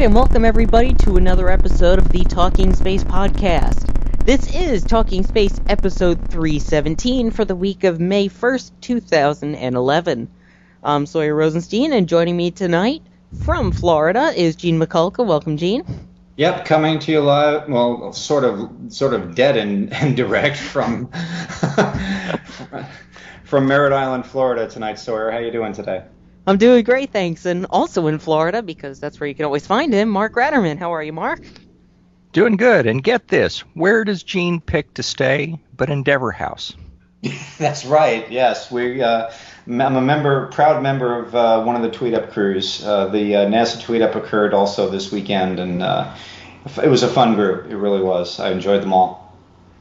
Right, and welcome everybody to another episode of the Talking Space podcast. This is Talking Space episode 317 for the week of May 1st, 2011. I'm Sawyer Rosenstein, and joining me tonight from Florida is Gene Mikulka. Welcome, Gene. Yep, coming to you live. Well, sort of, sort of dead and, and direct from from Merritt Island, Florida tonight. Sawyer, how you doing today? I'm doing great, thanks. And also in Florida, because that's where you can always find him, Mark Ratterman. How are you, Mark? Doing good. And get this where does Gene pick to stay but Endeavor House? That's right. Yes, we. Uh, I'm a member, proud member of uh, one of the Tweet Up crews. Uh, the uh, NASA Tweet Up occurred also this weekend, and uh, it was a fun group. It really was. I enjoyed them all.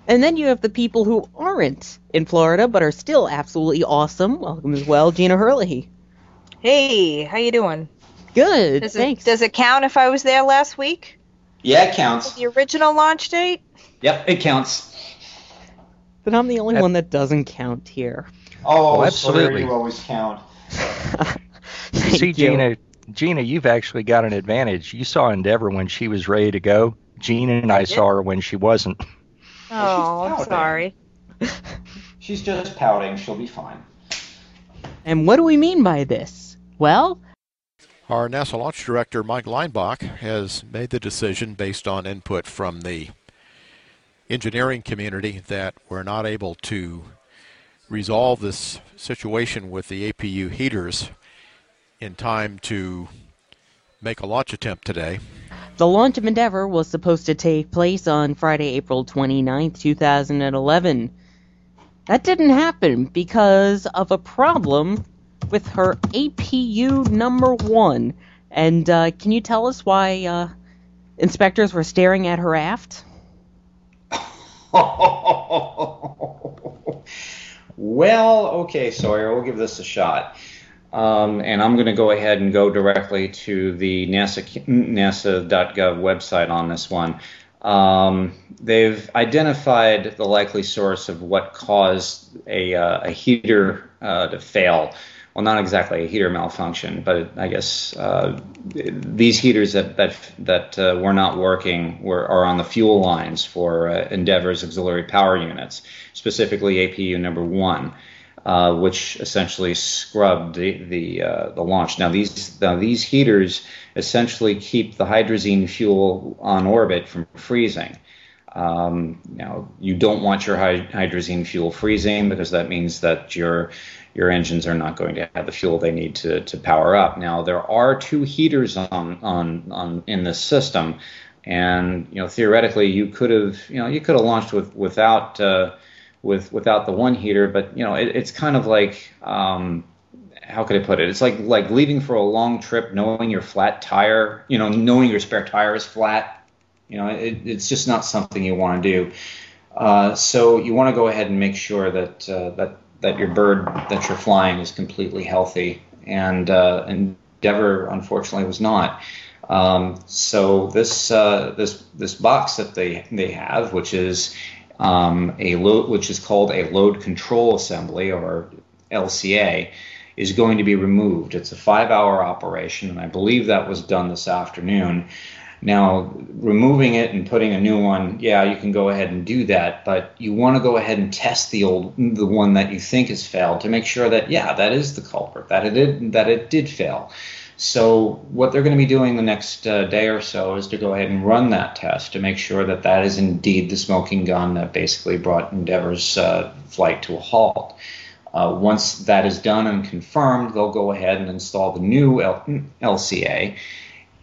And then you have the people who aren't in Florida but are still absolutely awesome. Welcome as well, Gina Herlihy. Hey, how you doing? Good, Does thanks. it does it count if I was there last week? Yeah, it counts. The original launch date? Yep, it counts. but I'm the only That- one that doesn't count here. Oh, Oh, absolutely. absolutely. You always count. Thank See, you. Gina, Gina, you've actually got an advantage. You saw Endeavor when she was ready to go. Gina and I saw her when she wasn't. Oh, I'm sorry. She's just pouting. She'll be fine. And what do we mean by this? Well, Our NASA launch director, Mike Leinbach, has made the decision based on input from the engineering community that we're not able to resolve this situation with the APU heaters in time to make a launch attempt today. the launch of Endeavour was supposed to take place on Friday, April 29, 2011. That didn't happen because of a problem with her APU number one. And uh, can you tell us why uh, inspectors were staring at her aft? well, okay, Sawyer, we'll give this a shot. Um, and I'm going to go ahead and go directly to the NASA NASA.gov website on this one. Um, they've identified the likely source of what caused a, uh, a heater uh, to fail. Well, not exactly a heater malfunction, but I guess uh, these heaters that that that uh, were not working were are on the fuel lines for uh, Endeavor's auxiliary power units, specifically APU number one uh, which essentially scrubbed the the, uh, the launch. Now these now these heaters essentially keep the hydrazine fuel on orbit from freezing. Um, now you don't want your hy- hydrazine fuel freezing because that means that your your engines are not going to have the fuel they need to, to power up. Now there are two heaters on on, on in this system, and you know theoretically you could have you know you could have launched with without uh, with without the one heater, but you know it, it's kind of like um, how could I put it? It's like like leaving for a long trip, knowing your flat tire, you know, knowing your spare tire is flat. You know, it, it's just not something you want to do. Uh, so you want to go ahead and make sure that uh, that that your bird that you're flying is completely healthy. And uh, Endeavor, unfortunately, was not. Um, so this uh, this this box that they they have, which is um, a load, which is called a load control assembly or LCA, is going to be removed. It's a five-hour operation, and I believe that was done this afternoon. Now, removing it and putting a new one, yeah, you can go ahead and do that, but you want to go ahead and test the old, the one that you think has failed to make sure that, yeah, that is the culprit, that it did, that it did fail. So what they're going to be doing the next uh, day or so is to go ahead and run that test to make sure that that is indeed the smoking gun that basically brought Endeavour's uh, flight to a halt. Uh, once that is done and confirmed, they'll go ahead and install the new L- LCA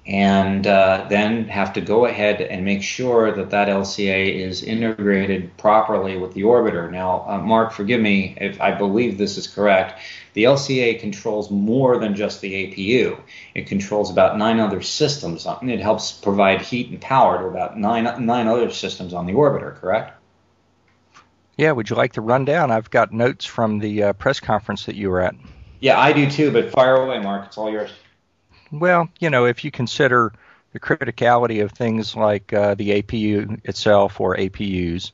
and uh, then have to go ahead and make sure that that LCA is integrated properly with the orbiter. Now, uh, Mark, forgive me if I believe this is correct. The LCA controls more than just the APU. It controls about nine other systems. It helps provide heat and power to about nine nine other systems on the orbiter. Correct? Yeah. Would you like to run down? I've got notes from the uh, press conference that you were at. Yeah, I do too. But fire away, Mark. It's all yours. Well, you know, if you consider the criticality of things like uh, the APU itself or APUs,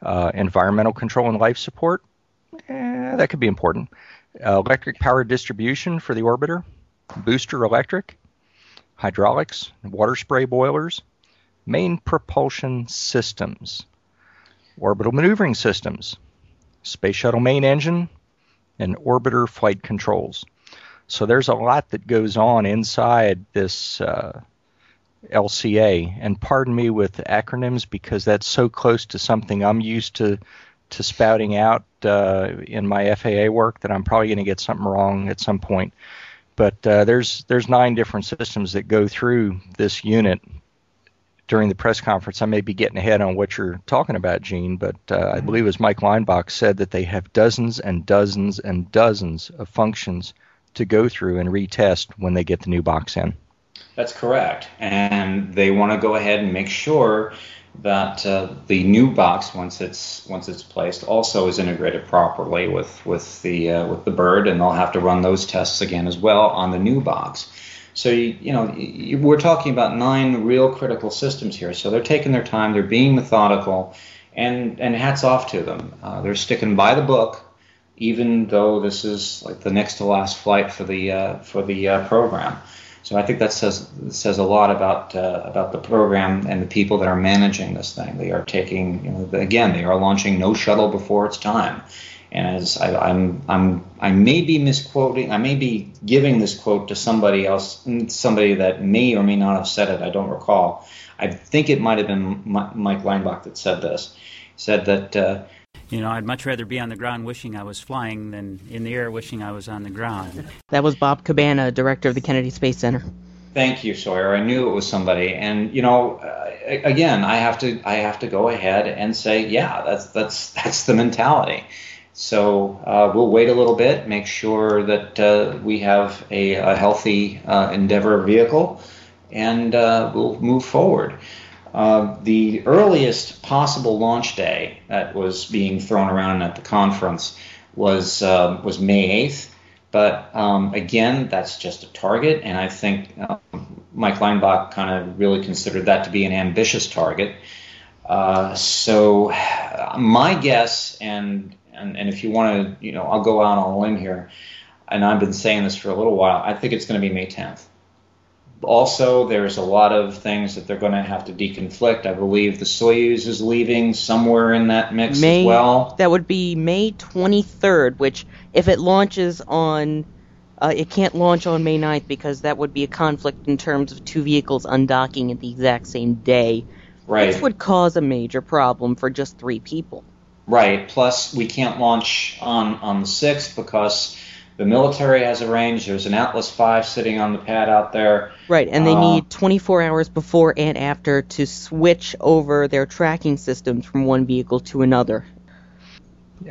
uh, environmental control and life support, eh, that could be important. Uh, electric power distribution for the orbiter, booster electric, hydraulics, water spray boilers, main propulsion systems, orbital maneuvering systems, space shuttle main engine, and orbiter flight controls. So there's a lot that goes on inside this uh, LCA. And pardon me with acronyms because that's so close to something I'm used to to spouting out uh, in my FAA work that I'm probably going to get something wrong at some point. But uh, there's there's nine different systems that go through this unit during the press conference. I may be getting ahead on what you're talking about, Gene, but uh, I believe as Mike Leinbach said that they have dozens and dozens and dozens of functions to go through and retest when they get the new box in. That's correct, and they want to go ahead and make sure that uh, the new box, once it's once it's placed, also is integrated properly with with the uh, with the bird, and they'll have to run those tests again as well on the new box. So you, you know you, we're talking about nine real critical systems here. So they're taking their time, they're being methodical, and and hats off to them. Uh, they're sticking by the book even though this is like the next to last flight for the uh, for the uh, program. So I think that says says a lot about uh, about the program and the people that are managing this thing. They are taking, you know, again, they are launching no shuttle before its time. And as I, I'm, I'm, I may be misquoting, I may be giving this quote to somebody else, somebody that may or may not have said it. I don't recall. I think it might have been Mike Leinbach that said this. Said that uh, you know, I'd much rather be on the ground wishing I was flying than in the air wishing I was on the ground. That was Bob Cabana, director of the Kennedy Space Center. Thank you, Sawyer. I knew it was somebody, and you know, uh, again, I have to I have to go ahead and say, yeah, that's that's that's the mentality. So uh, we'll wait a little bit, make sure that uh, we have a, a healthy uh, Endeavour vehicle, and uh, we'll move forward. Uh, the earliest possible launch day that was being thrown around at the conference was uh, was May 8th. But um, again, that's just a target, and I think um, Mike Leinbach kind of really considered that to be an ambitious target. Uh, so my guess, and, and and if you want to, you know, I'll go out on a limb here, and I've been saying this for a little while. I think it's going to be May 10th also, there's a lot of things that they're going to have to deconflict. I believe the Soyuz is leaving somewhere in that mix May, as well. That would be May 23rd, which if it launches on, uh, it can't launch on May 9th because that would be a conflict in terms of two vehicles undocking at the exact same day. Right. Which would cause a major problem for just three people. Right. Plus, we can't launch on on the 6th because the military has arranged. There's an Atlas V sitting on the pad out there. Right, and they uh, need 24 hours before and after to switch over their tracking systems from one vehicle to another.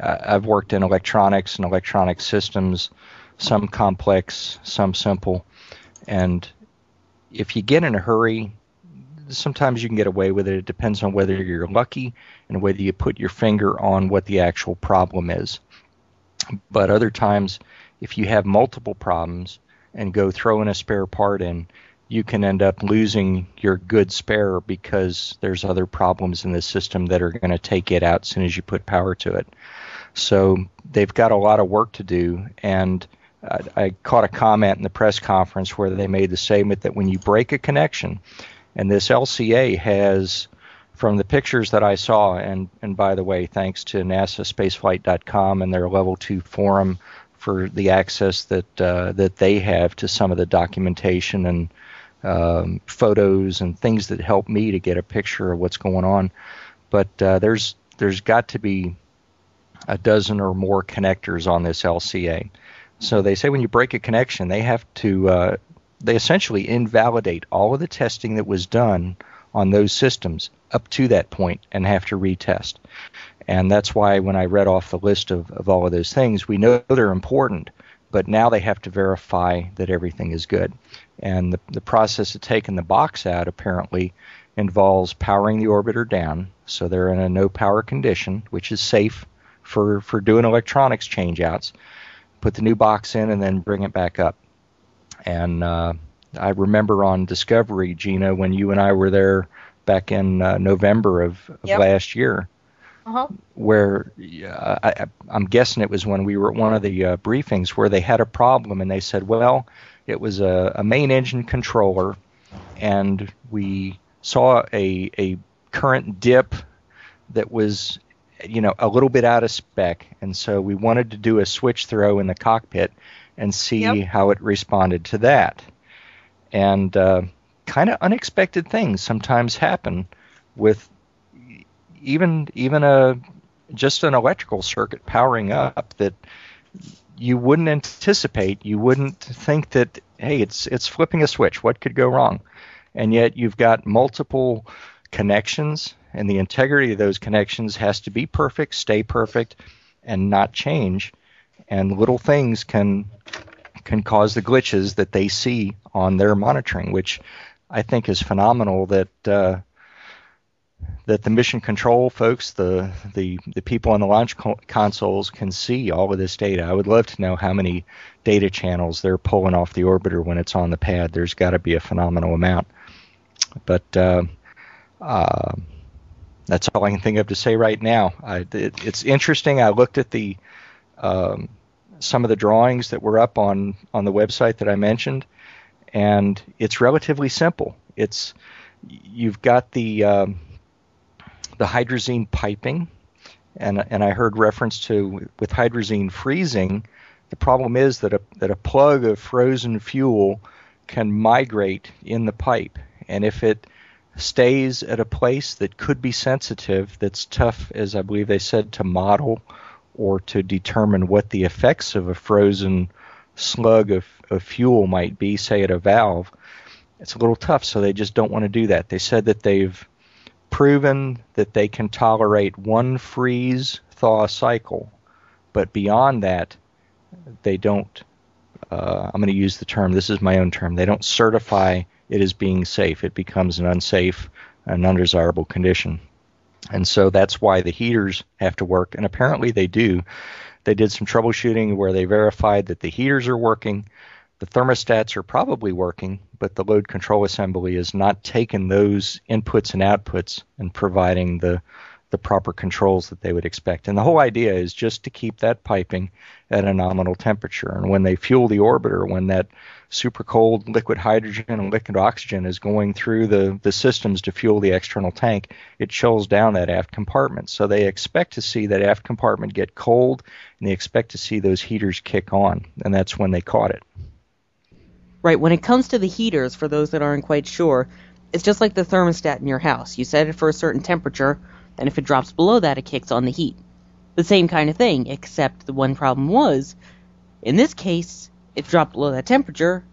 I've worked in electronics and electronic systems, some complex, some simple. And if you get in a hurry, sometimes you can get away with it. It depends on whether you're lucky and whether you put your finger on what the actual problem is. But other times, if you have multiple problems and go throwing a spare part in, you can end up losing your good spare because there's other problems in the system that are going to take it out as soon as you put power to it. So they've got a lot of work to do. And uh, I caught a comment in the press conference where they made the statement that when you break a connection, and this LCA has, from the pictures that I saw, and, and by the way, thanks to NASA NASASpaceflight.com and their level two forum for the access that uh, that they have to some of the documentation and um, photos and things that help me to get a picture of what's going on. But uh, there's there's got to be a dozen or more connectors on this LCA. So they say when you break a connection, they have to uh, they essentially invalidate all of the testing that was done on those systems up to that point and have to retest. And that's why when I read off the list of, of all of those things, we know they're important, but now they have to verify that everything is good. And the, the process of taking the box out apparently involves powering the orbiter down, so they're in a no power condition, which is safe for, for doing electronics changeouts. Put the new box in and then bring it back up. And uh, I remember on Discovery, Gina, when you and I were there back in uh, November of, of Yep. last year, Uh-huh. where uh, I, I'm guessing it was when we were at one of the uh, briefings where they had a problem and they said, well, it was a, a main engine controller, and we saw a a current dip that was you know a little bit out of spec, and so we wanted to do a switch throw in the cockpit and see Yep. how it responded to that. And uh, kind of unexpected things sometimes happen with even even a just an electrical circuit powering up that you wouldn't anticipate. You wouldn't think that hey, it's it's flipping a switch. What could go wrong? And yet you've got multiple connections, and the integrity of those connections has to be perfect, stay perfect, and not change. And little things can can cause the glitches that they see on their monitoring, which I think is phenomenal. That uh, that the mission control folks, the the the people on the launch co- consoles can see all of this data. I would love to know how many data channels they're pulling off the orbiter when it's on the pad. There's got to be a phenomenal amount. But uh, uh, that's all I can think of to say right now. I, it, it's interesting. I looked at the um, some of the drawings that were up on on the website that I mentioned, and it's relatively simple. It's you've got the um, the hydrazine piping, and and I heard reference to with hydrazine freezing. The problem is that a that a plug of frozen fuel can migrate in the pipe, and if it stays at a place that could be sensitive, that's tough, as I believe they said, to model or to determine what the effects of a frozen slug of, of fuel might be, say at a valve, it's a little tough. So they just don't want to do that. They said that they've proven that they can tolerate one freeze thaw cycle, but beyond that, they don't. Uh, I'm going to use the term. This is my own term. They don't certify it as being safe. It becomes an unsafe, an undesirable condition, and so that's why the heaters have to work. And apparently they do. They did some troubleshooting where they verified that the heaters are working. The thermostats are probably working, but the load control assembly is not taking those inputs and outputs and providing the the proper controls that they would expect. And the whole idea is just to keep that piping at a nominal temperature. And when they fuel the orbiter, when that super cold liquid hydrogen and liquid oxygen is going through the, the systems to fuel the external tank, it chills down that aft compartment. So they expect to see that aft compartment get cold and they expect to see those heaters kick on. And that's when they caught it. Right, when it comes to the heaters, for those that aren't quite sure, it's just like the thermostat in your house. You set it for a certain temperature, and if it drops below that, it kicks on the heat. The same kind of thing, except the one problem was, in this case, it dropped below that temperature,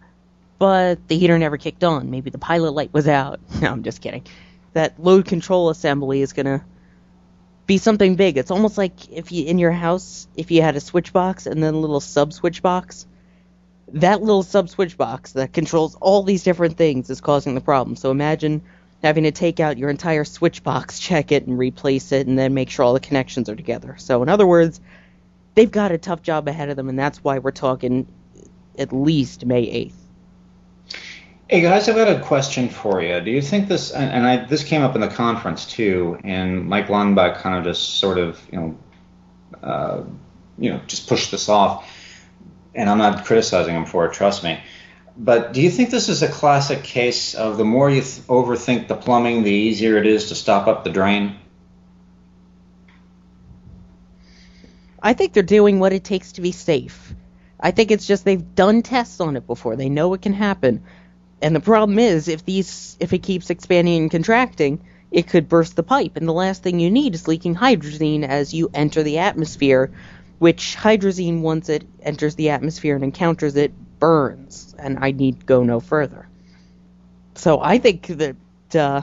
but the heater never kicked on. Maybe the pilot light was out. No, I'm just kidding. That load control assembly is gonna be something big. It's almost like if you in your house, if you had a switch box and then a little sub switch box, that little sub switch box that controls all these different things is causing the problem. So imagine having to take out your entire switch box, check it, and replace it, and then make sure all the connections are together. So, in other words, they've got a tough job ahead of them, and that's why we're talking at least May 8th. Hey guys, I've got a question for you. Do you think this, and, I, this came up in the conference too, and Mike Leinbach kind of just sort of, you know, uh, you know, just pushed this off, and I'm not criticizing him for it, trust me. But do you think this is a classic case of the more you th- overthink the plumbing, the easier it is to stop up the drain? I think they're doing what it takes to be safe. I think it's just they've done tests on it before. They know it can happen. And the problem is if these if it keeps expanding and contracting, it could burst the pipe. And the last thing you need is leaking hydrazine as you enter the atmosphere, which hydrazine once it enters the atmosphere and encounters it burns. And I need go no further. So I think that uh,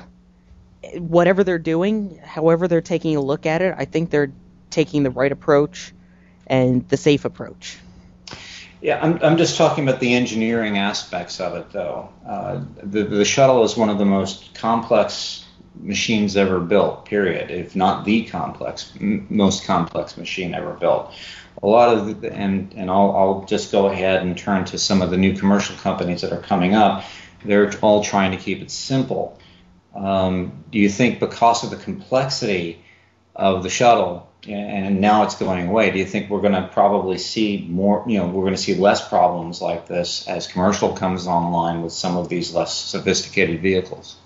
whatever they're doing, however they're taking a look at it, I think they're taking the right approach and the safe approach. Yeah, I'm, I'm just talking about the engineering aspects of it, though. Uh, the, the shuttle is one of the most complex machines ever built, period, if not the complex, m- most complex machine ever built. A lot of, the, and, and I'll, I'll just go ahead and turn to some of the new commercial companies that are coming up. They're all trying to keep it simple. Um, do you think because of the complexity of the shuttle, and now it's going away, do you think we're going to probably see more, you know, we're going to see less problems like this as commercial comes online with some of these less sophisticated vehicles?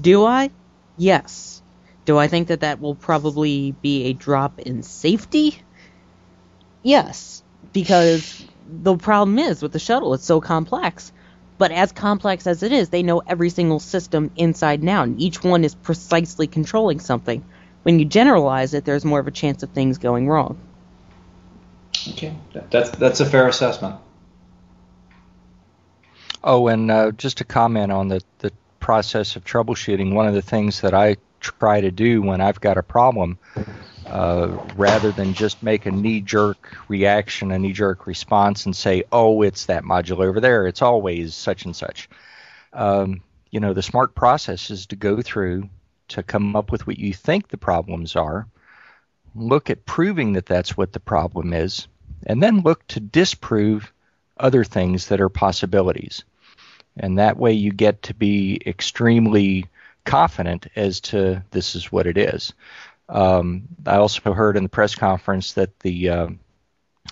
Do I? Yes. Do I think that that will probably be a drop in safety? Yes, because the problem is with the shuttle, it's so complex. But as complex as it is, they know every single system inside and out, and each one is precisely controlling something. When you generalize it, there's more of a chance of things going wrong. Okay, that's that's a fair assessment. Oh, and uh, just to comment on the, the process of troubleshooting, one of the things that I try to do when I've got a problem, uh, rather than just make a knee jerk reaction, a knee jerk response, and say, oh, it's that module over there, it's always such and such. Um, you know, the smart process is to go through to come up with what you think the problems are, look at proving that that's what the problem is, and then look to disprove other things that are possibilities. And that way you get to be extremely confident as to this is what it is. Um, I also heard in the press conference that the uh,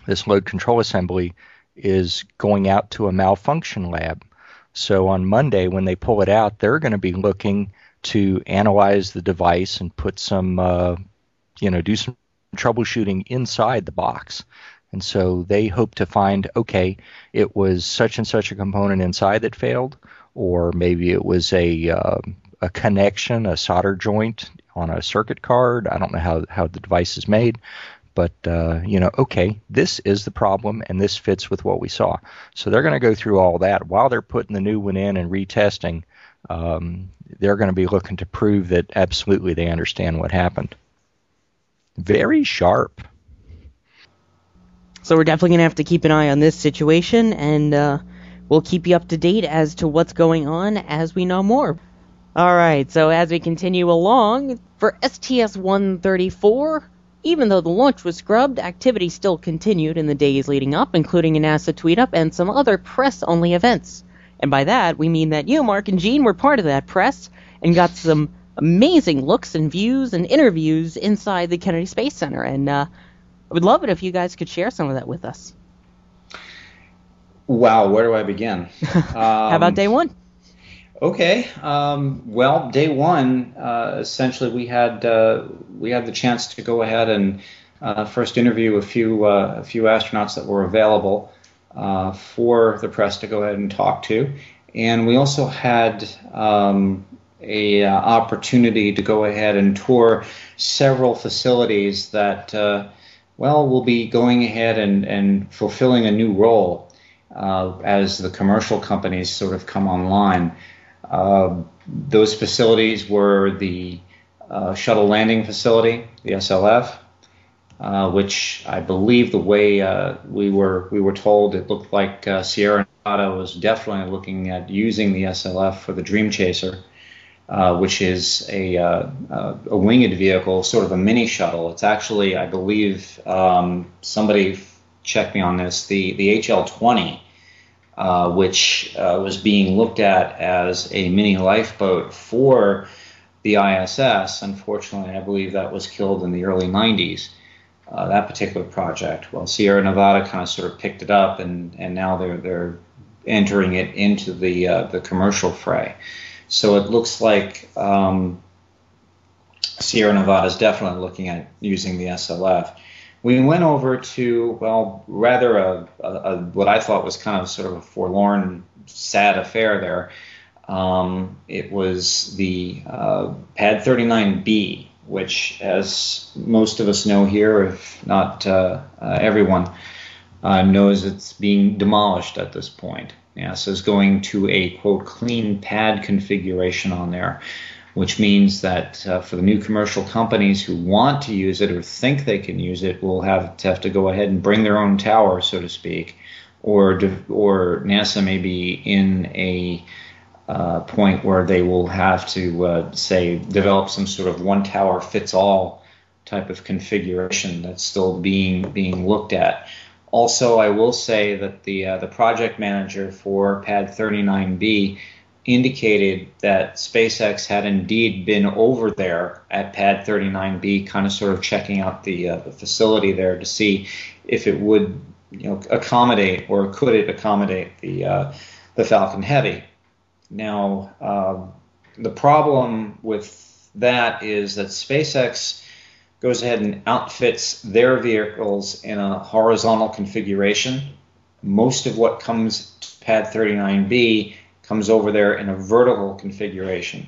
this load control assembly is going out to a malfunction lab. So on Monday, when they pull it out, they're going to be looking to analyze the device and put some, uh, you know, do some troubleshooting inside the box. And so they hope to find, okay, it was such and such a component inside that failed, or maybe it was a uh, a connection, a solder joint on a circuit card. I don't know how how the device is made, but uh, you know, okay, this is the problem, and this fits with what we saw. So they're going to go through all that while they're putting the new one in and retesting. Um, they're going to be looking to prove that absolutely they understand what happened. Very sharp. So we're definitely going to have to keep an eye on this situation, and uh, we'll keep you up to date as to what's going on as we know more. All right, so as we continue along, for STS 134, even though the launch was scrubbed, activity still continued in the days leading up, including a NASA tweet up and some other press only events. And by that, we mean that you, Mark, and Gene were part of that press and got some amazing looks and views and interviews inside the Kennedy Space Center. And uh, would love it if you guys could share some of that with us. Wow, where do I begin? Um, How about day one? Okay. Um, well, day one, uh, essentially, we had uh, we had the chance to go ahead and uh, first interview a few uh, a few astronauts that were available uh, for the press to go ahead and talk to, and we also had um, a uh, opportunity to go ahead and tour several facilities that well we'll be going ahead and, and fulfilling a new role as the commercial companies sort of come online. Uh, those facilities were the uh, shuttle landing facility, the SLF, uh, which I believe the way uh, we were we were told it looked like uh, Sierra Nevada was definitely looking at using the SLF for the Dream Chaser, uh, which is a, a winged vehicle, sort of a mini shuttle. It's actually, I believe, um, somebody checked me on this, the the HL20 uh, which uh, was being looked at as a mini lifeboat for the ISS. Unfortunately, I believe that was killed in the early 90s. Uh, that particular project. Well, Sierra Nevada kind of sort of picked it up, and, and now they're they're entering it into the uh, the commercial fray. So it looks like um, Sierra Nevada is definitely looking at using the SLF. we went over to well, rather a, a, a what I thought was kind of sort of a forlorn, sad affair there. Um, it was the uh, Pad 39B, which, as most of us know here, if not uh, uh, everyone, uh, knows it's being demolished at this point. NASA is going to a quote clean pad configuration on there, which means that uh, for the new commercial companies who want to use it or think they can use it, will have to have to go ahead and bring their own tower, so to speak, or or NASA may be in a uh, point where they will have to uh, say develop some sort of one tower fits all type of configuration that's still being being looked at. Also, I will say that the uh, the project manager for Pad 39B indicated that SpaceX had indeed been over there at Pad 39B, kind of sort of checking out the, uh, the facility there to see if it would you know accommodate or could it accommodate the uh, the Falcon Heavy. Now, um, the problem with that is that SpaceX goes ahead and outfits their vehicles in a horizontal configuration. Most of what comes to Pad 39B comes over there in a vertical configuration.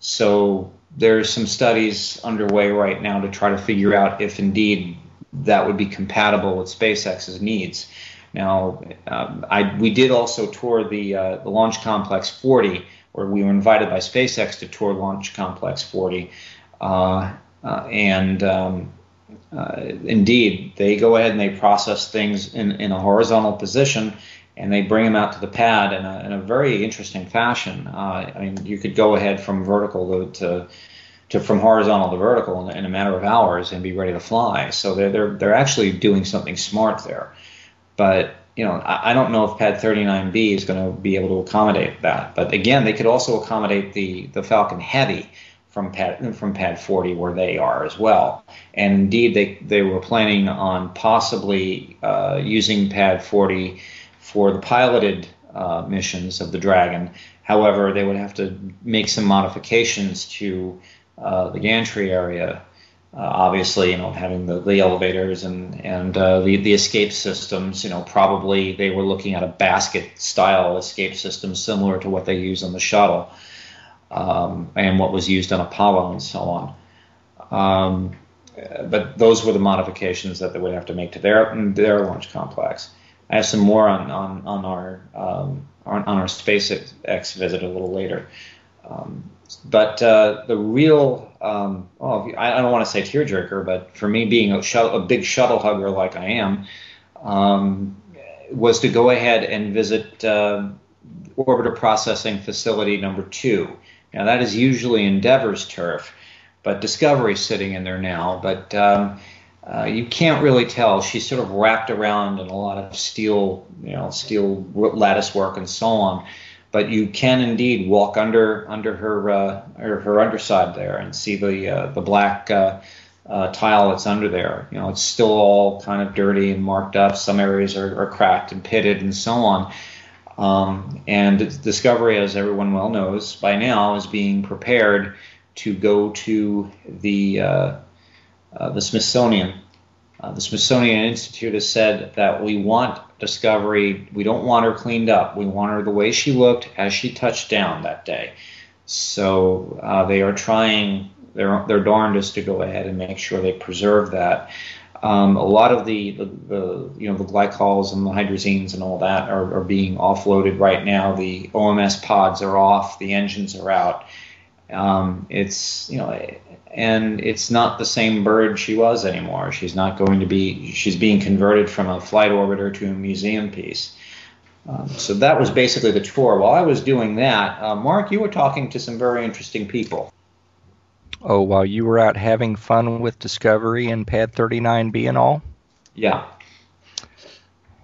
So there's some studies underway right now to try to figure out if indeed that would be compatible with SpaceX's needs. Now, um, I, we did also tour the, uh, the Launch Complex 40, where we were invited by SpaceX to tour Launch Complex 40. Uh, uh, and um, uh, indeed, they go ahead and they process things in, in a horizontal position and they bring them out to the pad in a, in a very interesting fashion. Uh, I mean, you could go ahead from vertical to, to, to from horizontal to vertical in, in, a matter of hours and be ready to fly. So they're, they're, they're actually doing something smart there. But you know, I, I don't know if Pad 39B is going to be able to accommodate that. But again, they could also accommodate the, the Falcon Heavy from pad from pad 40 where they are as well. And indeed, they they were planning on possibly uh, using pad 40 for the piloted uh, missions of the Dragon. However, they would have to make some modifications to uh, the gantry area. Uh, obviously, you know, having the, the elevators and and uh, the the escape systems. You know, probably they were looking at a basket style escape system similar to what they use on the shuttle um, and what was used on Apollo and so on. Um, but those were the modifications that they would have to make to their their launch complex. I have some more on on, on our um, on, on, our SpaceX visit a little later. Um, but uh, the real, um, I, I, don't want to say tearjerker, but for me being a, shuttle, a big shuttle hugger like I am, um, was to go ahead and visit uh, Orbiter Processing Facility number two now that is usually Endeavor's turf, but Discovery's sitting in there now. But um, uh, you can't really tell. She's sort of wrapped around in a lot of steel, you know, steel lattice work and so on. But you can indeed walk under under her uh, her, her, underside there and see the uh, the black. Uh, uh, tile that's under there. You know, it's still all kind of dirty and marked up. Some areas are, are cracked and pitted and so on. Um, and Discovery, as everyone well knows by now, is being prepared to go to the uh, uh, the Smithsonian. Uh, the Smithsonian Institute has said that we want Discovery. We don't want her cleaned up. We want her the way she looked as she touched down that day. So uh, they are trying their their darndest to go ahead and make sure they preserve that. Um, a lot of the, the, the, you know the glycols and the hydrazines and all that are, are, being offloaded right now. The OMS pods are off. The engines are out. Um, it's you know, and it's not the same bird she was anymore. She's not going to be. She's being converted from a flight orbiter to a museum piece. Um, so that was basically the tour. While I was doing that, uh, Mark, you were talking to some very interesting people. Oh, while you were out having fun with Discovery and Pad 39B and all? Yeah.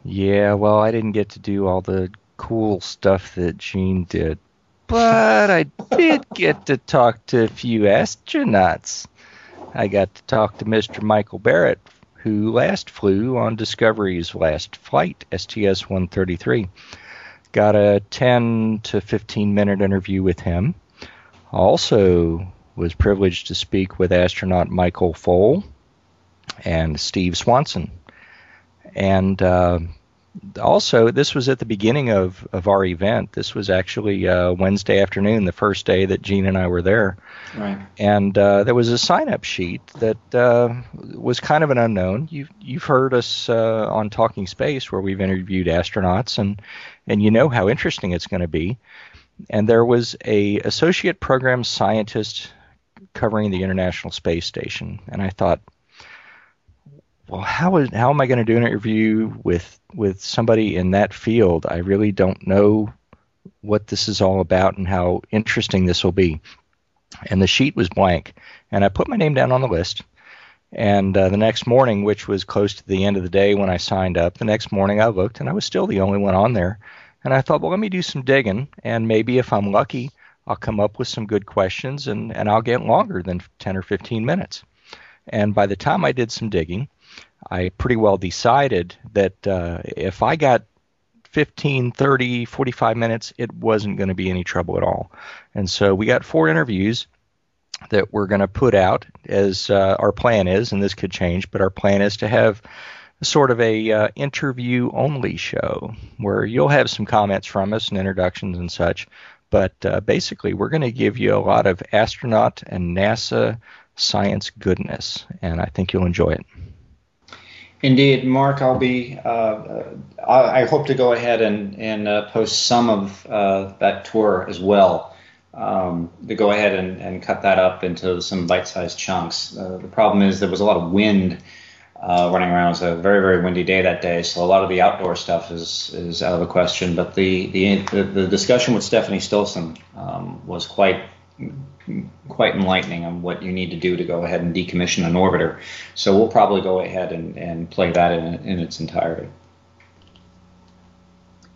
Yeah, well, I didn't get to do all the cool stuff that Gene did. But I did get to talk to a few astronauts. I got to talk to Mr. Michael Barratt, who last flew on Discovery's last flight, STS 133. Got a 10 to 15 minute interview with him. Also was privileged to speak with astronaut Michael Foale. and Steve Swanson. And uh, also, this was at the beginning of, of our event. This was actually uh, Wednesday afternoon, the first day that Gene and I were there. Right. And uh, there was a sign up sheet that uh, was kind of an unknown. You've, you've heard us uh, on Talking Space where we've interviewed astronauts, and, and you know how interesting it's going to be. And there was a associate program scientist covering the International Space Station. And I thought, well, how is how am I going to do an interview with with somebody in that field? I really don't know what this is all about and how interesting this will be. And the sheet was blank, and I put my name down on the list. And uh, the next morning, which was close to the end of the day when I signed up, the next morning I looked, and I was still the only one on there. And I thought, well, let me do some digging, and maybe if I'm lucky, I'll come up with some good questions, and, and I'll get longer than 10 or 15 minutes. And by the time I did some digging, I pretty well decided that uh, if I got 15, 30, 45 minutes, it wasn't going to be any trouble at all. And so we got four interviews that we're going to put out as uh, our plan is, and this could change, but our plan is to have sort of a uh, interview only show where you'll have some comments from us and introductions and such. But uh, basically, we're going to give you a lot of astronaut and NASA science goodness, and I think you'll enjoy it. Indeed, Mark, I'll be. Uh, I, I hope to go ahead and and uh, post some of uh, that tour as well. Um, to go ahead and, and cut that up into some bite-sized chunks. Uh, the problem is there was a lot of wind uh, running around. It was a very very windy day that day, so a lot of the outdoor stuff is is out of the question. But the the the, the discussion with Stephanie Stilson um, was quite quite enlightening on what you need to do to go ahead and decommission an orbiter. So we'll probably go ahead and, and play that in, in its entirety.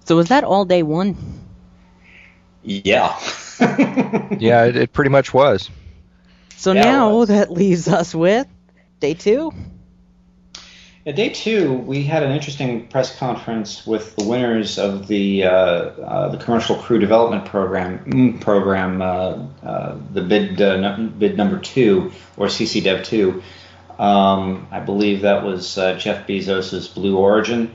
So was that all day one? Yeah. yeah, it, it, pretty much was. So yeah, now was. that leaves us with day two. Day two, we had an interesting press conference with the winners of the uh, uh, the Commercial Crew Development Program mm, program, uh, uh the bid uh, bid number two or CCDev two. Um, I believe that was uh, Jeff Bezos's Blue Origin,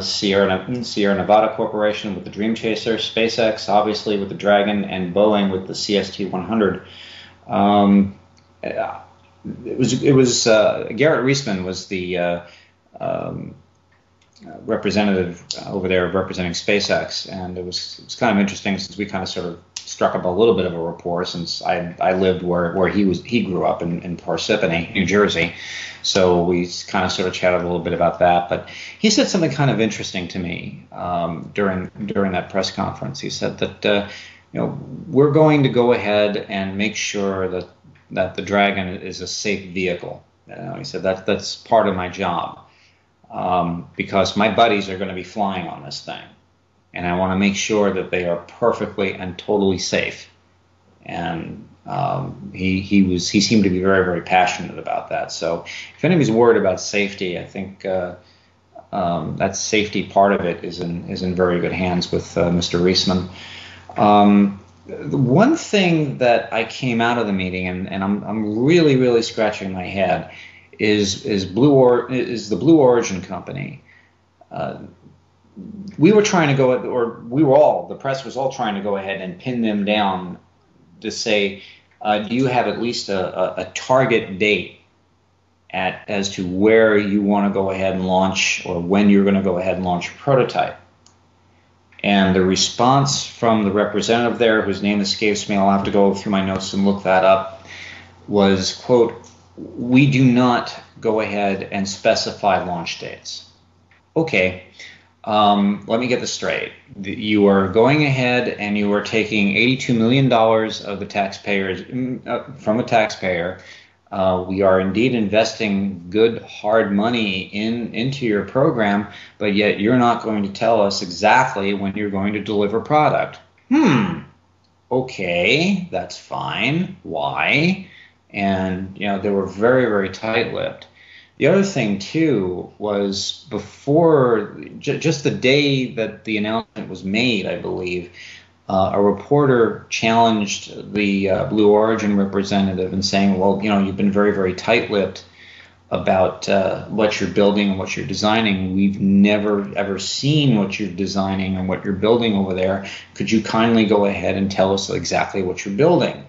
Sierra Sierra Nevada Corporation with the Dream Chaser, SpaceX obviously with the Dragon, and Boeing with the CST 100. Um, it was it was uh, Garrett Reisman was the uh, um, representative over there representing SpaceX, and it was it was kind of interesting since we kind of sort of struck up a little bit of a rapport since I I lived where where he was he grew up in, in Parsippany, New Jersey, so we kind of sort of chatted a little bit about that. But he said something kind of interesting to me um, during during that press conference. He said that. Uh, you know, we're going to go ahead and make sure that that the Dragon is a safe vehicle. He said that that's part of my job um, because my buddies are going to be flying on this thing, and I want to make sure that they are perfectly and totally safe. And um, he he was he seemed to be very very passionate about that. So if anybody's worried about safety, I think. Uh, um, that safety part of it is in is in very good hands with uh, Mr. Reisman. Um, the one thing that I came out of the meeting, and, and I'm, I'm really, really scratching my head, is is Blue or is the Blue Origin company. Uh, we were trying to go, or we were all, the press was all trying to go ahead and pin them down to say, uh, do you have at least a, a, a target date at as to where you want to go ahead and launch, or when you're going to go ahead and launch a prototype? And the response from the representative there, whose name escapes me, I'll have to go through my notes and look that up, was, quote, we do not go ahead and specify launch dates. Okay, um, let me get this straight. You are going ahead and you are taking $82 million of the taxpayers mm, uh, from a taxpayer uh, we are indeed investing good hard money in into your program, but yet you're not going to tell us exactly when you're going to deliver product. Hmm. Okay, that's fine. Why? And you know they were very very tight-lipped. The other thing too was before j- just the day that the announcement was made, I believe uh, a reporter challenged the uh, Blue Origin representative and saying, well, you know, you've been very, very tight lipped about uh, what you're building and what you're designing. We've never ever seen what you're designing and what you're building over there. Could you kindly go ahead and tell us exactly what you're building?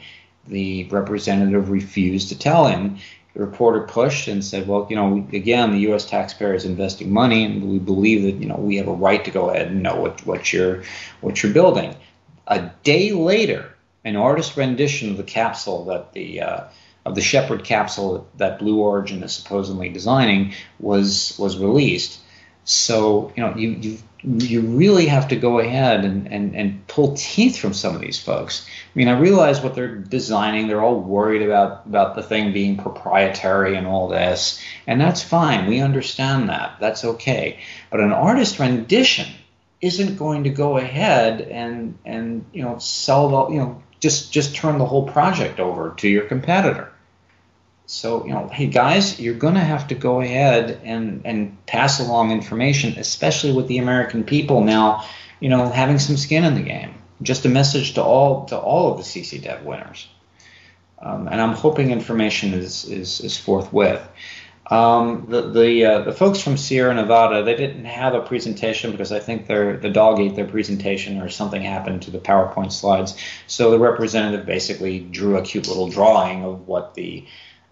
The representative refused to tell him. The reporter pushed and said, "Well, you know, again, the U.S. taxpayer is investing money, and we believe that you know we have a right to go ahead and know what, what you're what you're building." A day later, an artist rendition of the capsule that the uh, of the Shepard capsule that Blue Origin is supposedly designing was was released. So you know you you you really have to go ahead and, and, and pull teeth from some of these folks. I mean, I realize what they're designing. They're all worried about about the thing being proprietary and all this, and that's fine. We understand that. That's okay. But an artist rendition isn't going to go ahead and and you know sell the you know just just turn the whole project over to your competitor. So, you know, hey guys, you're going to have to go ahead and, and pass along information, especially with the American people now, you know, having some skin in the game. Just a message to all to all of the CC Dev winners. Um, and I'm hoping information is, is, is forthwith. Um, the the, uh, the folks from Sierra Nevada they didn't have a presentation because I think their the dog ate their presentation or something happened to the PowerPoint slides. So the representative basically drew a cute little drawing of what the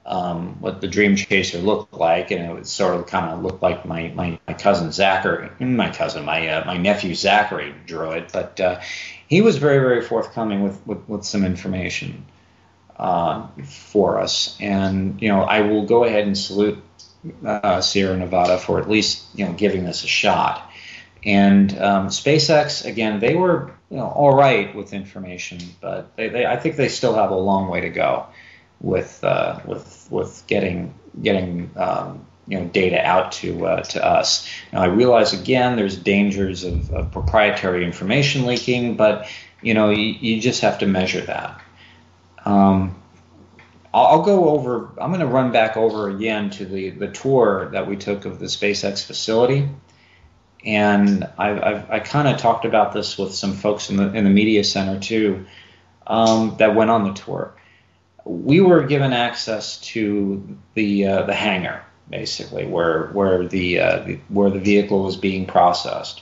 um, what the Dream Chaser looked like, and it was sort of kind of looked like my, my, my cousin Zachary, my cousin, my uh, my nephew Zachary drew it, but uh, he was very very forthcoming with with, with some information uh, for us, and you know I will go ahead and salute uh, Sierra Nevada for at least you know giving this a shot, and um, SpaceX again they were you know all right with information, but they, they I think they still have a long way to go with uh, with with getting getting um, you know data out to uh, to us. Now I realize again there's dangers of, of proprietary information leaking, but you know you, you just have to measure that. Um, I'll go over. I'm going to run back over again to the the tour that we took of the SpaceX facility. And I've, I've I kind of talked about this with some folks in the in the media center too, um, that went on the tour we were given access to the uh, the hangar basically where where the, uh, the, where the vehicle was being processed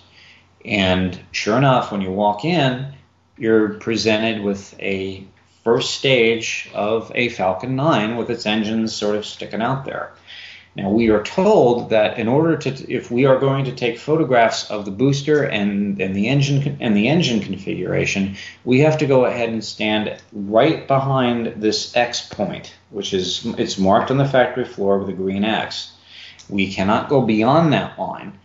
and sure enough when you walk in you're presented with a first stage of a Falcon 9 with its engines sort of sticking out there now we are told that in order to, if we are going to take photographs of the booster and, and the engine and the engine configuration, we have to go ahead and stand right behind this X point, which is it's marked on the factory floor with a green X. We cannot go beyond that line,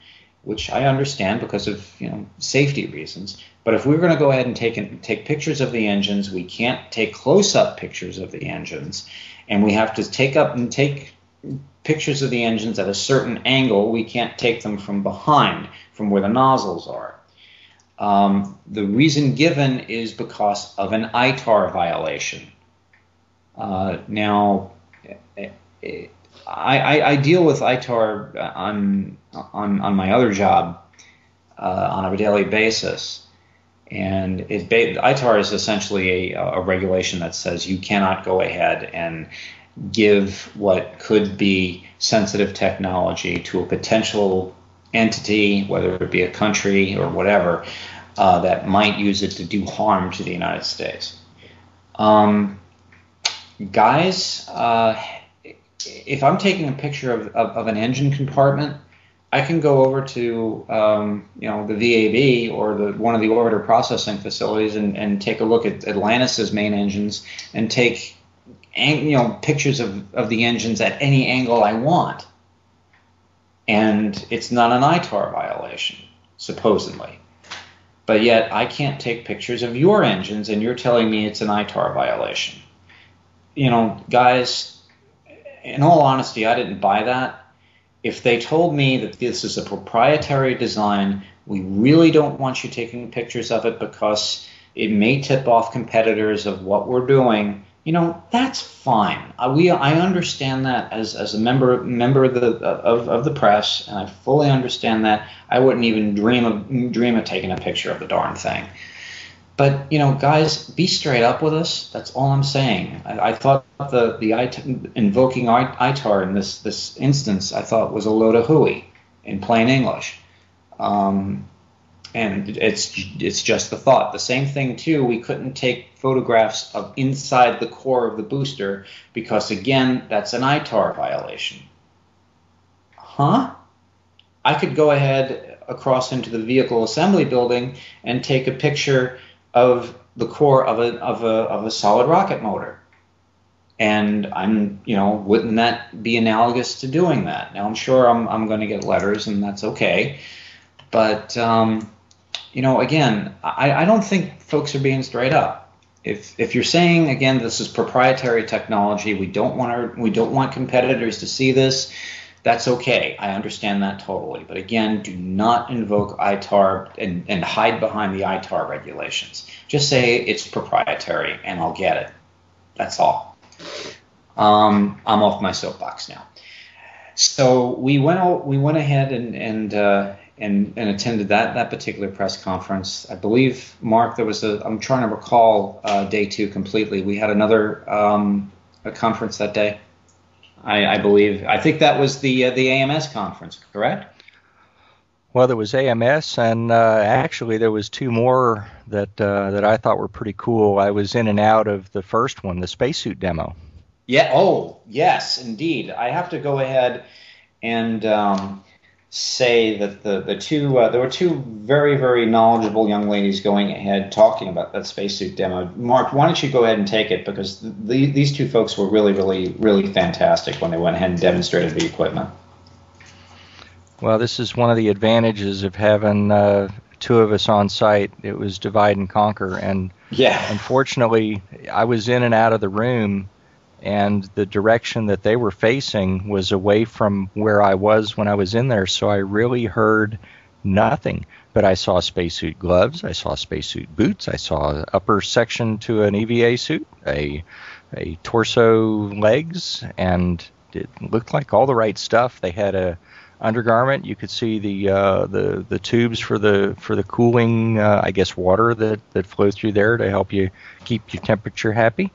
which I understand because of you know safety reasons. But if we're going to go ahead and take take pictures of the engines, we can't take close-up pictures of the engines, and we have to take up and take pictures of the engines at a certain angle, we can't take them from behind, from where the nozzles are. Um, the reason given is because of an ITAR violation. Uh, now, I, I, I, deal with ITAR on, on, on my other job uh, on a daily basis. And it, ITAR is essentially a, a regulation that says you cannot go ahead and give what could be sensitive technology to a potential entity, whether it be a country or whatever, uh, that might use it to do harm to the United States. Um, guys, uh, if I'm taking a picture of, of, of, an engine compartment, I can go over to um, you know the VAB or the one of the orbiter processing facilities and, and take a look at Atlantis's main engines and take you know pictures of, of the engines at any angle I want. And it's not an ITAR violation, supposedly. But yet I can't take pictures of your engines and you're telling me it's an ITAR violation. You know, guys, in all honesty, I didn't buy that. If they told me that this is a proprietary design, we really don't want you taking pictures of it because it may tip off competitors of what we're doing you know that's fine. Uh, we I understand that as, as a member member of the of, of the press, and I fully understand that. I wouldn't even dream of dream of taking a picture of the darn thing. But you know, guys, be straight up with us. That's all I'm saying. I, I thought the the IT, invoking ITAR in this this instance, I thought was a load of hooey in plain English. Um, and it's it's just the thought. The same thing too. We couldn't take photographs of inside the core of the booster because again, that's an ITAR violation. Huh? I could go ahead across into the vehicle assembly building and take a picture of the core of a of a of a solid rocket motor. And I'm, you know, wouldn't that be analogous to doing that? Now I'm sure I'm I'm going to get letters, and that's okay. But um, you know, again, I, I don't think folks are being straight up. If if you're saying again this is proprietary technology, we don't want our we don't want competitors to see this. That's okay. I understand that totally. But again, do not invoke ITAR and, and hide behind the ITAR regulations. Just say it's proprietary and I'll get it. That's all. Um, I'm off my soapbox now. So we went we went ahead and and uh, and, and attended that that particular press conference. I believe Mark, there was a. I'm trying to recall uh, day two completely. We had another um, a conference that day. I, I, believe. I think that was the uh, the AMS conference, correct? Well, there was AMS, and uh, actually there was two more that uh, that I thought were pretty cool. I was in and out of the first one, the spacesuit demo. Yeah. Oh, yes, indeed. I have to go ahead and um, say that the the two uh, there were two very very knowledgeable young ladies going ahead talking about that spacesuit demo. Mark, why don't you go ahead and take it because the, these two folks were really really really fantastic when they went ahead and demonstrated the equipment. Well, this is one of the advantages of having uh, two of us on site. It was divide and conquer, and yeah, unfortunately, I was in and out of the room and the direction that they were facing was away from where I was when I was in there, so I really heard nothing. But I saw spacesuit gloves, I saw spacesuit boots, I saw upper section to an EVA suit, a a torso legs, and it looked like all the right stuff. They had a undergarment. You could see the uh, the the tubes for the for the cooling, uh, I guess, water that that flow through there to help you keep your temperature happy.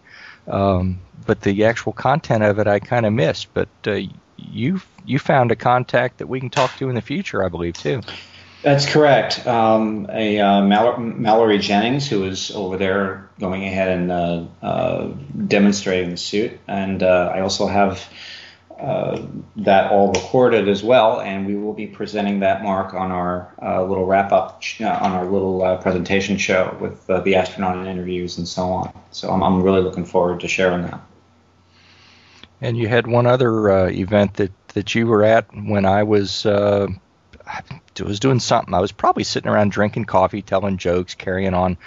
Um, but the actual content of it I kind of missed. But uh, you you found a contact that we can talk to in the future, I believe, too. That's correct. Um, a uh, Mallory Jennings, who was over there going ahead and uh, uh, demonstrating the suit, and uh, I also have uh, that all recorded as well, and we will be presenting that mark on our uh, little wrap up sh- uh, on our little uh, presentation show with uh, the astronaut interviews and so on. So I'm, I'm, really looking forward to sharing that. And you had one other event that, that you were at when I was was doing something. I was probably sitting around drinking coffee, telling jokes, carrying on.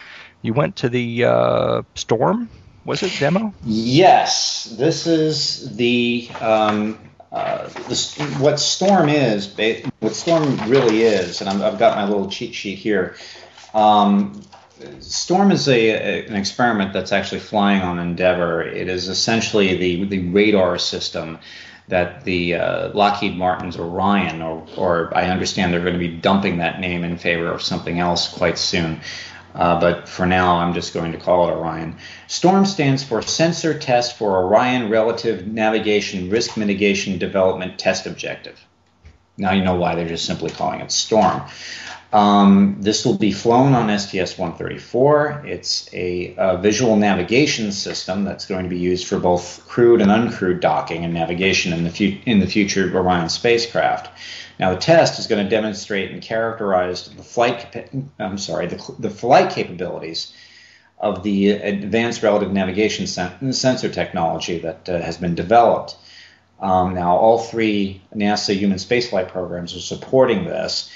You went to the storm was it demo? Yes, this is the um, uh, what Storm is. What Storm really is, and i have got my little cheat sheet here. Um, Storm is a, a, an experiment that's actually flying on Endeavour. It is essentially the the radar system that the uh, Lockheed Martin's Orion, or, or I understand they're going to be dumping that name in favor of something else quite soon. Uh, but for now, I'm just going to call it Orion. STORM stands for Sensor Test for Orion Relative Navigation Risk Mitigation Development Test Objective. Now you know why they're just simply calling it STORM. Um, this will be flown on STS-134. It's a, a, visual navigation system that's going to be used for both crewed and uncrewed docking and navigation in the, fu- in the future Orion spacecraft. Now, the test is going to demonstrate and characterize the flight. I'm sorry, the, the flight capabilities of the advanced relative navigation sen- sensor technology that uh, has been developed. Um, now, all three NASA human spaceflight programs are supporting this,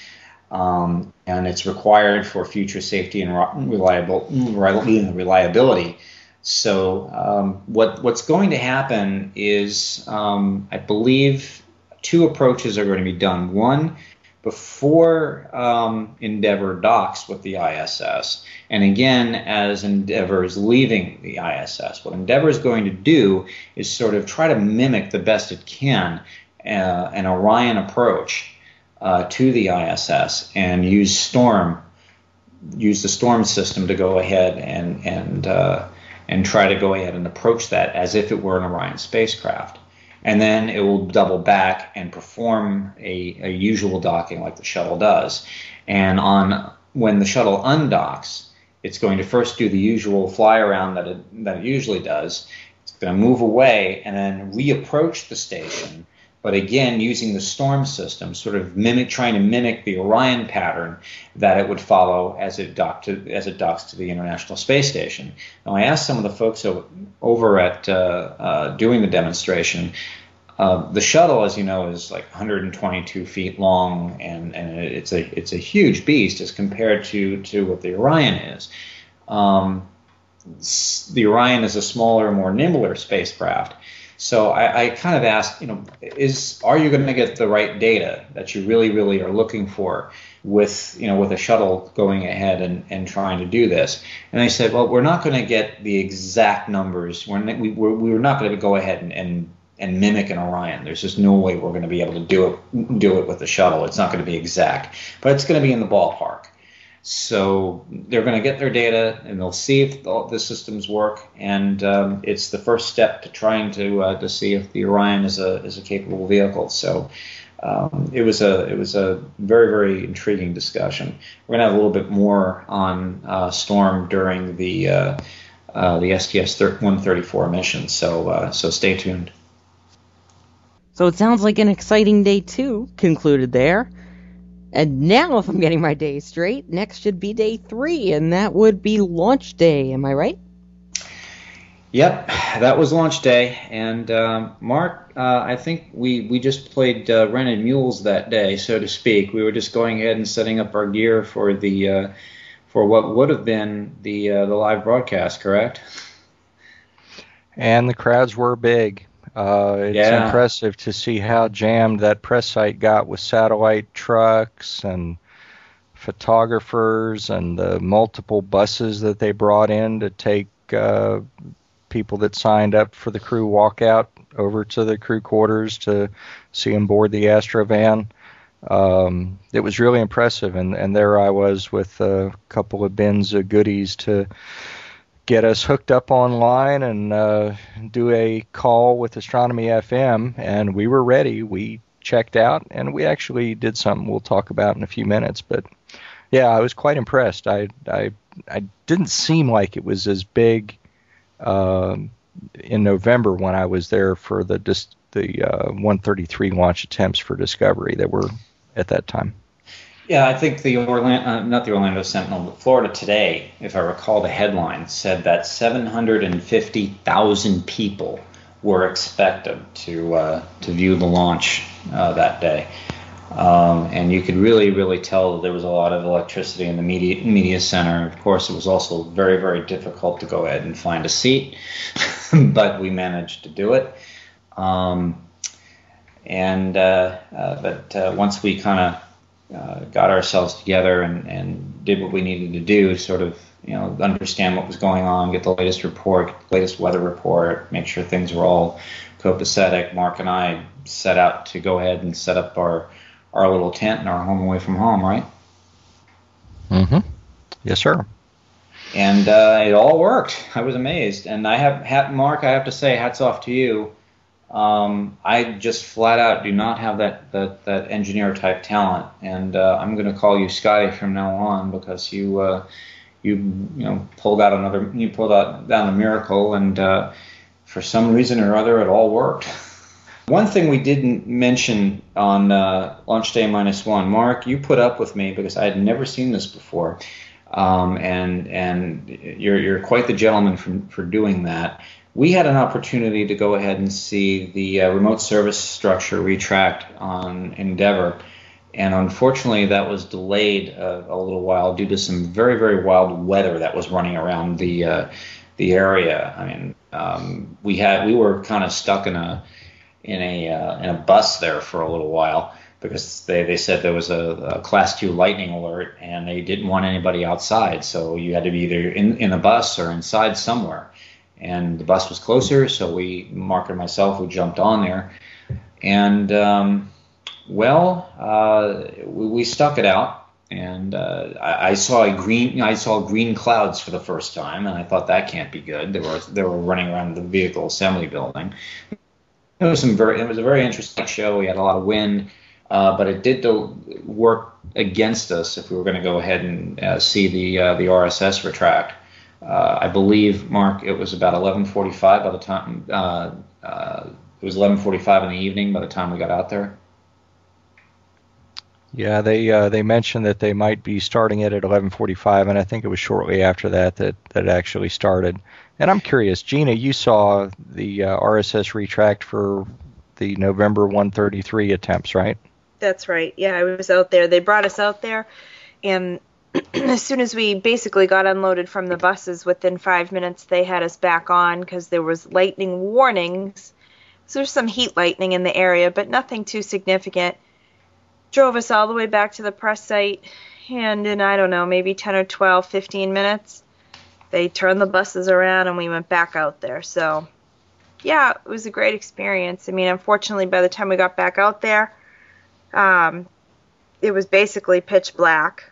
um, and it's required for future safety and reliable, reliability. So, um, what what's going to happen is, um, I believe, two approaches are going to be done. One, before um, Endeavour docks with the ISS, and again as Endeavour is leaving the ISS. What Endeavour is going to do is sort of try to mimic the best it can uh, an Orion approach uh, to the ISS and use Storm use the storm system to go ahead and and uh, and try to go ahead and approach that as if it were an Orion spacecraft. And then it will double back and perform a, a usual docking like the shuttle does. And on when the shuttle undocks, it's going to first do the usual fly around that it, that it usually does. It's going to move away and then reapproach the station but again using the storm system, sort of mimic, trying to mimic the Orion pattern that it would follow as it docked to, as it docks to the International Space Station. Now, I asked some of the folks over at uh, uh, doing the demonstration. Uh, the shuttle, as you know, is like 122 feet long, and, and it's a it's a huge beast as compared to to what the Orion is. Um, the Orion is a smaller, more nimbler spacecraft. So I, I, kind of asked, you know, is are you going to get the right data that you really, really are looking for with, you know, with a shuttle going ahead and, and trying to do this? And they said, well, we're not going to get the exact numbers. We're, we, we're, we're not going to go ahead and, and and mimic an Orion. There's just no way we're going to be able to do it do it with the shuttle. It's not going to be exact, but it's going to be in the ballpark. So they're going to get their data and they'll see if all the systems work, and um, it's the first step to trying to uh, to see if the Orion is a is a capable vehicle. So. Um, it was a it was a very very intriguing discussion. We're gonna have a little bit more on uh, Storm during the uh, uh the STS 134 mission, so uh, so stay tuned. So it sounds like an exciting day too. concluded there. And now, if I'm getting my days straight, next should be day three, and that would be launch day. Am I right? Yep, that was launch day. And um, Mark, uh, I think we, we just played uh, rented mules that day, so to speak. We were just going ahead and setting up our gear for the uh, for what would have been the uh, the live broadcast, correct? And the crowds were big. Uh, it's yeah. impressive to see how jammed that press site got with satellite trucks and photographers and the multiple buses that they brought in to take uh, people that signed up for the crew walkout over to the crew quarters to see them board the Astrovan. Um, it was really impressive, and, and there I was with a couple of bins of goodies to get us hooked up online and uh, do a call with Astronomy FM, and we were ready. We checked out, and we actually did something we'll talk about in a few minutes. But yeah, I was quite impressed. I I I didn't seem like it was as big uh, in November when I was there for the the uh, 133 launch attempts for Discovery that were at that time. Yeah, I think the Orlando, uh, not the Orlando Sentinel, but Florida Today, if I recall the headline, said that 750,000 people were expected to uh, to view the launch uh, that day. Um, and you could really, really tell that there was a lot of electricity in the media media center. Of course, it was also very, very difficult to go ahead and find a seat, but we managed to do it. Um, and uh, uh, but uh, once we kind of uh, got ourselves together and, and did what we needed to do, sort of you know understand what was going on, get the latest report, latest weather report, make sure things were all copacetic. Mark and I set out to go ahead and set up our our little tent in our home away from home, right? Mm-hmm. Yes, sir. And uh, it all worked. I was amazed, and I have, hat Mark. I have to say, hats off to you um, I just flat out do not have that that, that engineer type talent, and uh, I'm going to call you Scotty from now on because you uh, you you know pulled out another you pulled out down a miracle, and uh, for some reason or other it all worked. One thing we didn't mention on uh, launch day minus one, Mark, you put up with me because I had never seen this before, um, and and you're you're quite the gentleman for for doing that we had an opportunity to go ahead and see the uh, remote service structure retract on Endeavour. And unfortunately, that was delayed uh, a little while due to some very, very wild weather that was running around the uh, the area. I mean, um, we had we were kind of stuck in a in a uh, in a bus there for a little while because they, they said there was a, a, class two lightning alert and they didn't want anybody outside, so you had to be either in in a bus or inside somewhere and the bus was closer, so we, Mark and myself, we jumped on there, and um, well, uh, we, we, stuck it out, and uh, I, I saw a green. I saw green clouds for the first time, and I thought that can't be good. They were they were running around the vehicle assembly building. It was some very. It was a very interesting show. We had a lot of wind, uh, but it did work against us if we were going to go ahead and uh, see the uh, the RSS retract. I believe, Mark, it was about 11:45 by the time. Uh, uh, it was 11:45 in the evening by the time we got out there. Yeah, they uh, they mentioned that they might be starting it at 11:45, and I think it was shortly after that that that it actually started. And I'm curious, Gina, you saw the uh, RSS retract for the November 133 attempts, right? That's right. Yeah, I was out there. They brought us out there, and as soon as we basically got unloaded from the buses, within five minutes they had us back on because there was lightning warnings. So there's some heat lightning in the area, but nothing too significant. Drove us all the way back to the press site, and in I don't know, maybe 10 or 12, 15 minutes, they turned the buses around and we went back out there. So yeah, it was a great experience. I mean, unfortunately, by the time we got back out there, um, it was basically pitch black.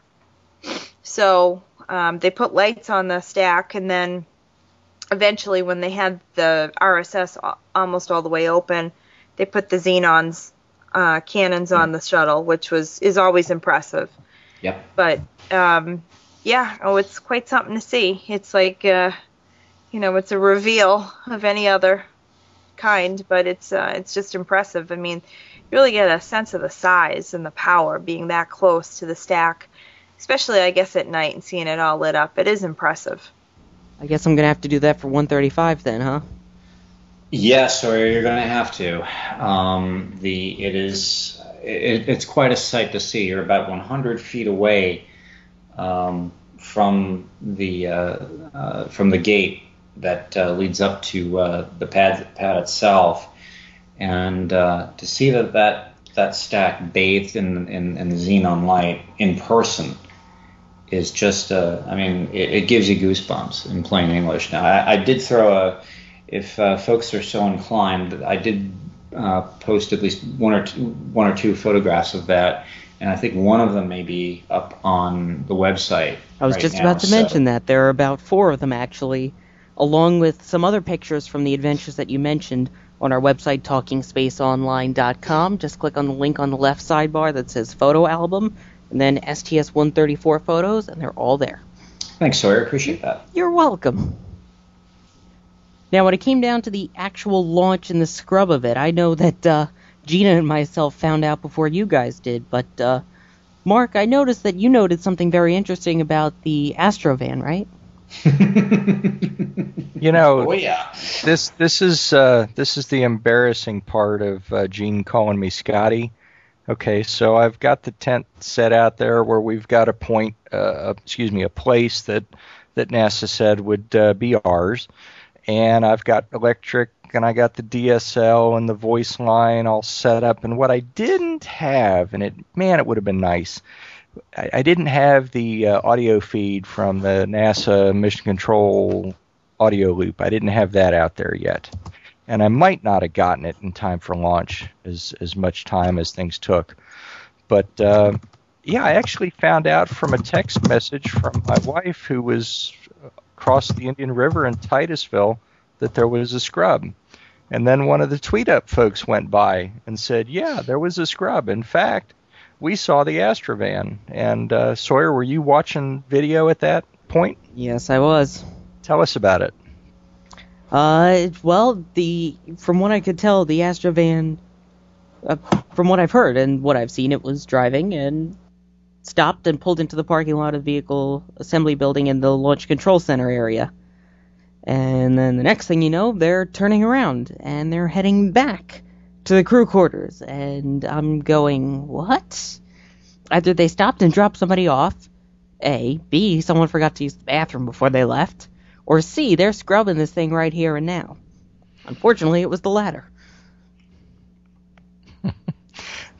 So um, they put lights on the stack, and then eventually, when they had the RSS almost all the way open, they put the xenons uh, cannons on the shuttle, which was is always impressive. Yep. But um, yeah, oh, it's quite something to see. It's like uh, you know, it's a reveal of any other kind, but it's uh, it's just impressive. I mean, you really get a sense of the size and the power being that close to the stack, especially I guess at night and seeing it all lit up. It is impressive. I guess I'm gonna have to do that for 135 then, huh? Yes, or you're going to have to. Um, the it is it, it's quite a sight to see. You're about 100 feet away um, from the uh, uh, from the gate that uh, leads up to uh, the pad pad itself, and uh, to see that that that stack bathed in in, in the xenon light in person is just uh, I mean it, it gives you goosebumps in plain English. Now I, I did throw a if uh, folks are so inclined, I did uh, post at least one or two, one or two photographs of that, and I think one of them may be up on the website. I was right just now, about to so- mention that. There are about four of them, actually, along with some other pictures from the adventures that you mentioned on our website, talkingspaceonline.com. Just click on the link on the left sidebar that says Photo Album, and then STS 134 photos, and they're all there. Thanks, Sawyer. Appreciate that. You're welcome. Now, when it came down to the actual launch and the scrub of it, I know that uh, Gina and myself found out before you guys did, but uh, Mark, I noticed that you noted something very interesting about the Astrovan, right? You know, Oh yeah. this this is uh, this is the embarrassing part of uh, Gene calling me Scotty. Okay, so I've got the tent set out there where we've got a point, uh, excuse me, a place that that NASA said would uh, be ours, and I've got electric and I got the DSL and the voice line all set up. And what I didn't have, and it man, it would have been nice. I, didn't have the uh, audio feed from the NASA Mission Control audio loop. I didn't have that out there yet, and I might not have gotten it in time for launch as as much time as things took. But uh, yeah, I actually found out from a text message from my wife who was across the Indian River in Titusville that there was a scrub. And then one of the tweet up folks went by and said, Yeah, there was a scrub. In fact, we saw the Astrovan. And uh, Sawyer, were you watching video at that point? Yes, I was. Tell us about it. Uh, well, the from what I could tell, the Astrovan, uh, from what I've heard and what I've seen, it was driving and stopped and pulled into the parking lot of the vehicle assembly building in the launch control center area. And then the next thing you know, they're turning around and they're heading back to the crew quarters. And I'm going, what? Either they stopped and dropped somebody off, A. B. Someone forgot to use the bathroom before they left. Or C. They're scrubbing this thing right here and now. Unfortunately, it was the latter.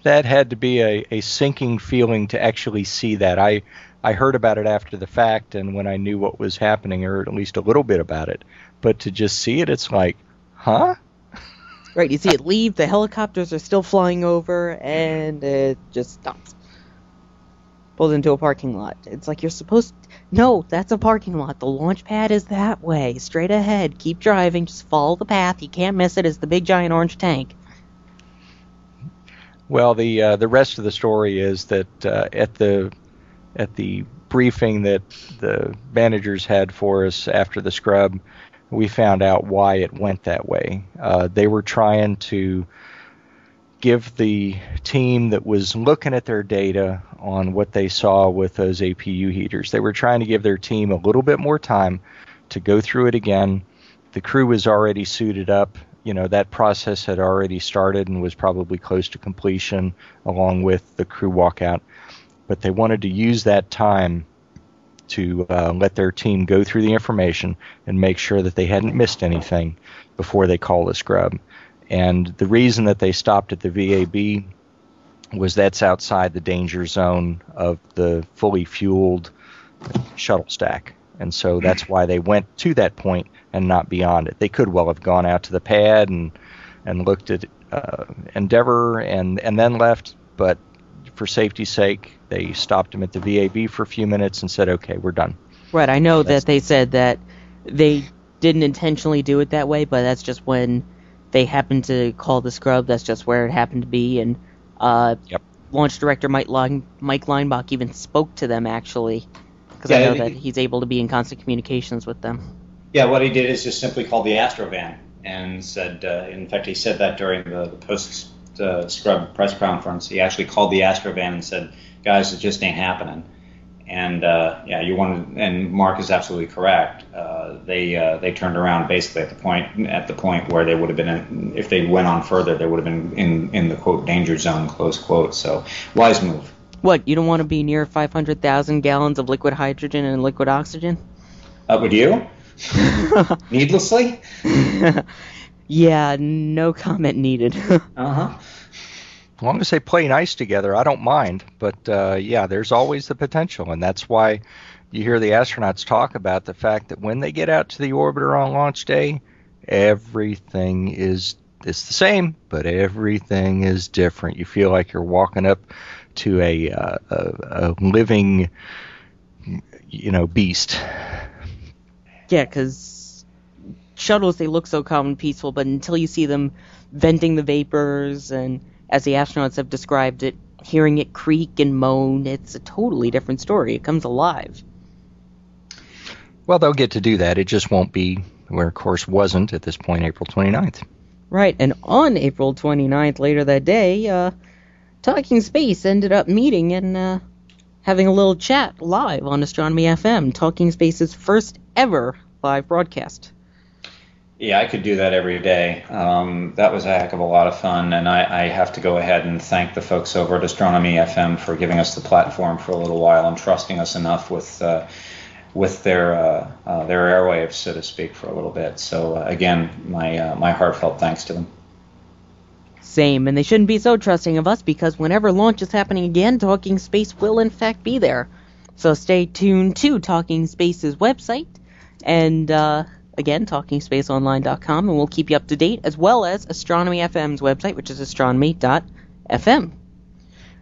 that had to be a, a sinking feeling to actually see that. I I heard about it after the fact and when I knew what was happening, or at least a little bit about it. But to just see it, it's like, huh? Right, you see it leave, the helicopters are still flying over, and it just stops. pulls into a parking lot. It's like you're supposed. No, that's a parking lot. The launch pad is that way, straight ahead. Keep driving. Just follow the path. You can't miss it. It's the big giant orange tank. Well, the uh, the rest of the story is that uh, at the at the briefing that the managers had for us after the scrub, we found out why it went that way. Uh, they were trying to give the team that was looking at their data on what they saw with those APU heaters. They were trying to give their team a little bit more time to go through it again. The crew was already suited up. You know, that process had already started and was probably close to completion along with the crew walkout. But they wanted to use that time to uh, let their team go through the information and make sure that they hadn't missed anything before they call the scrub. And the reason that they stopped at the VAB was that's outside the danger zone of the fully fueled shuttle stack. And so that's why they went to that point and not beyond it. They could well have gone out to the pad and and looked at uh, Endeavour and and then left, but for safety's sake, they stopped him at the VAB for a few minutes and said, "Okay, we're done." Right. I know that's that they said that they didn't intentionally do it that way, but that's just when they happened to call the scrub. That's just where it happened to be, and uh, yep. launch director Mike, Line, Mike Leinbach even spoke to them actually, because yeah, I know that he's able to be in constant communications with them. Yeah, what he did is just simply called the Astrovan and said, uh, in fact, he said that during the, the post uh, scrub press conference. He actually called the Astrovan and said, "Guys, it just ain't happening." And uh, yeah, you wanted, and Mark is absolutely correct. Uh, they uh, they turned around basically at the point at the point where they would have been, in, if they went on further, they would have been in in the quote danger zone close quote. So wise move. What you don't want to be near 500,000 gallons of liquid hydrogen and liquid oxygen? Uh, would you? Needlessly? yeah, no comment needed. uh huh. As long as they play nice together, I don't mind. But uh, yeah, there's always the potential, and that's why you hear the astronauts talk about the fact that when they get out to the orbiter on launch day, everything is it's the same, but everything is different. You feel like you're walking up to a, uh, a, a living, you know, beast. Yeah, because shuttles they look so calm and peaceful, but until you see them venting the vapors and as the astronauts have described it, hearing it creak and moan, it's a totally different story. It comes alive. Well, they'll get to do that. It just won't be where, of course, wasn't at this point April 29th. Right, and on April 29th, later that day, uh, Talking Space ended up meeting and uh, having a little chat live on Astronomy FM, Talking Space's first ever live broadcast. Yeah, I could do that every day. Um, that was a heck of a lot of fun, and I, I, have to go ahead and thank the folks over at Astronomy FM for giving us the platform for a little while and trusting us enough with uh, with their uh, uh, their airwaves, so to speak, for a little bit. So uh, again, my uh, my heartfelt thanks to them. Same, and they shouldn't be so trusting of us because whenever launch is happening again, Talking Space will in fact be there. So stay tuned to Talking Space's website and uh, Again, talkingspaceonline.com, and we'll keep you up to date, as well as Astronomy FM's website, which is astronomy.fm.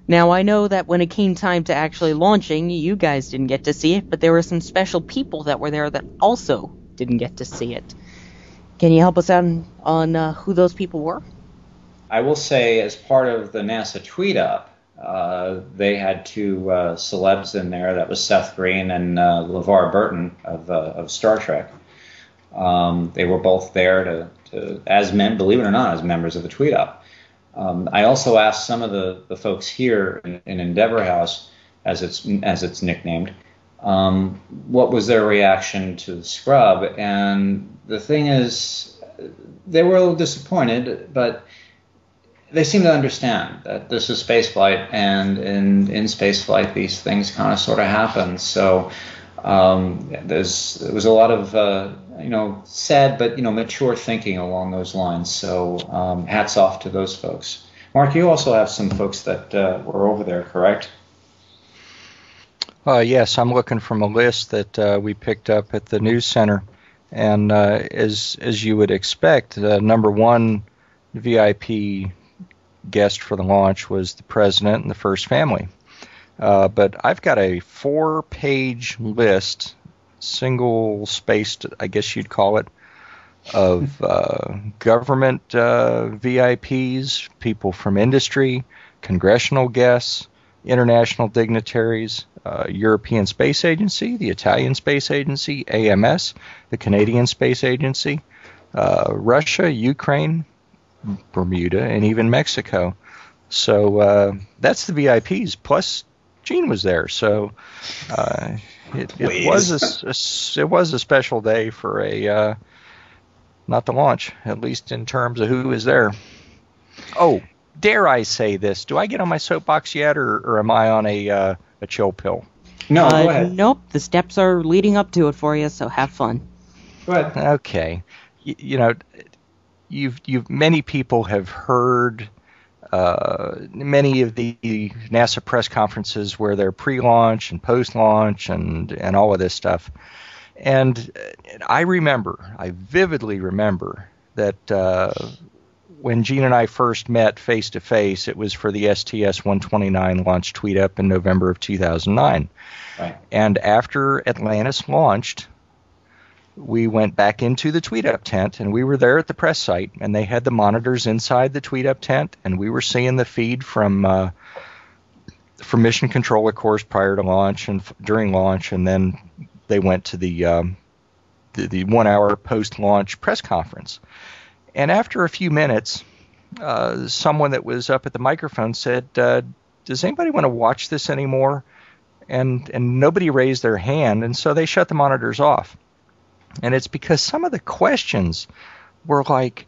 Now, I know that when it came time to actually launching, you guys didn't get to see it, but there were some special people that were there that also didn't get to see it. Can you help us out on, uh, who those people were? I will say, as part of the NASA tweet up, uh, they had two uh, celebs in there. That was Seth Green and uh, LeVar Burton of, uh, of Star Trek. Um, they were both there to, to, as men, believe it or not, as members of the Tweet Up. Um, I also asked some of the, the folks here in, in Endeavour House, as it's as it's nicknamed, um, what was their reaction to the scrub. And the thing is, they were a little disappointed, but they seem to understand that this is spaceflight, and in in spaceflight, these things kind of sort of happen. So um, there's there was a lot of uh, you know sad but you know mature thinking along those lines. So um, hats off to those folks. Mark, you also have some folks that uh, were over there, correct? Uh, yes, I'm looking from a list that uh, we picked up at the news center, and uh, as as you would expect, the number one VIP guest for the launch was the president and the first family. Uh, but I've got a four-page list, single-spaced, I guess you'd call it, of uh, government uh, VIPs, people from industry, congressional guests, international dignitaries, uh, European Space Agency, the Italian Space Agency, AMS, the Canadian Space Agency, uh, Russia, Ukraine, Bermuda, and even Mexico. So uh, that's the VIPs. Plus, Gene was there, so uh, it, it was a, a, it was a special day for a uh, not the launch, at least in terms of who is there. Oh, dare I say this? Do I get on my soapbox yet, or, or am I on a uh, a chill pill? No, Uh, go ahead. Nope, the steps are leading up to it for you, so have fun. Go ahead. Okay, you, you know, you've you've many people have heard uh, many of the NASA press conferences where they're pre-launch and post-launch and and all of this stuff. And uh, I remember, I vividly remember that uh, when Gene and I first met face to face, it was for the STS-129 launch tweet up in November of 2009. Right. And after Atlantis launched, we went back into the tweet up tent and we were there at the press site and they had the monitors inside the tweet up tent and we were seeing the feed from uh, from mission control of course prior to launch and f- during launch and then they went to the um, the, the one hour post launch press conference. And after a few minutes uh, someone that was up at the microphone said uh, does anybody want to watch this anymore? And and nobody raised their hand and so they shut the monitors off and it's because some of the questions were like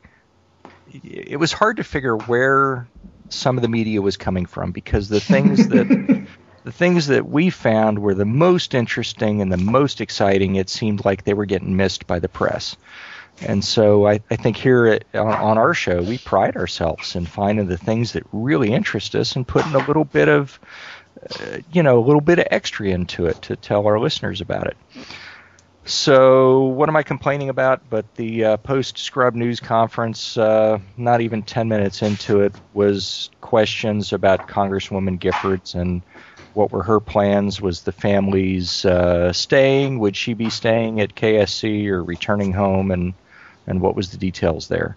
it was hard to figure where some of the media was coming from because the things that the things that we found were the most interesting and the most exciting it seemed like they were getting missed by the press. And so I, I think here at, on, on our show we pride ourselves in finding the things that really interest us and putting a little bit of uh, you know a little bit of extra into it to tell our listeners about it so, what am I complaining about? But the uh, post Scrub News Conference, uh, not even 10 minutes into it, was questions about Congresswoman Giffords and what were her plans. Was the family's uh, staying? Would she be staying at KSC or returning home? And, and what was the details there?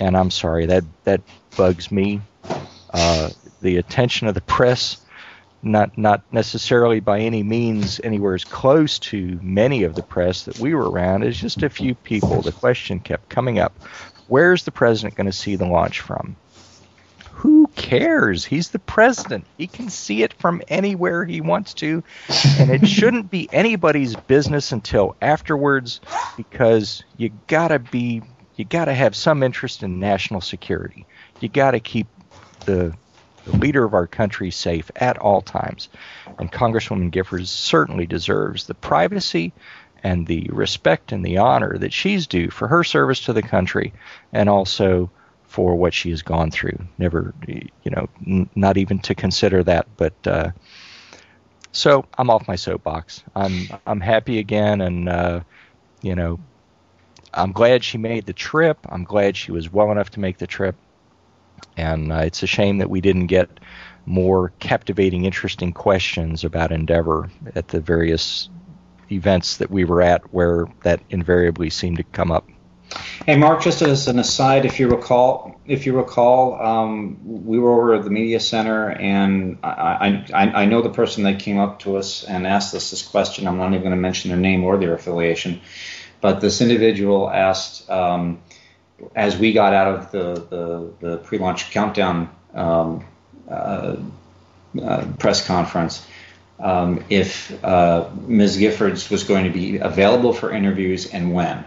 And I'm sorry, that, that bugs me. Uh, the attention of the press not not necessarily by any means anywhere as close to many of the press that we were around. It's just a few people. The question kept coming up: Where's the president going to see the launch from? Who cares? He's the president. He can see it from anywhere he wants to, and it shouldn't be anybody's business until afterwards, because you gotta be you gotta have some interest in national security. You gotta keep the the leader of our country safe at all times. And Congresswoman Giffords certainly deserves the privacy and the respect and the honor that she's due for her service to the country and also for what she has gone through. Never, you know, n- not even to consider that, but. Uh, so I'm off my soapbox. I'm I'm happy again, and uh, you know, I'm glad she made the trip. I'm glad she was well enough to make the trip and uh, it's a shame that we didn't get more captivating, interesting questions about Endeavor at the various events that we were at, where that invariably seemed to come up. Hey, Mark, just as an aside, if you recall, if you recall, um, we were over at the media center, and I, I, I know the person that came up to us and asked us this question. I'm not even going to mention their name or their affiliation, but this individual asked. Um, as we got out of the, the, the pre-launch countdown um, uh, uh, press conference, um, if uh, Ms. Giffords was going to be available for interviews and when.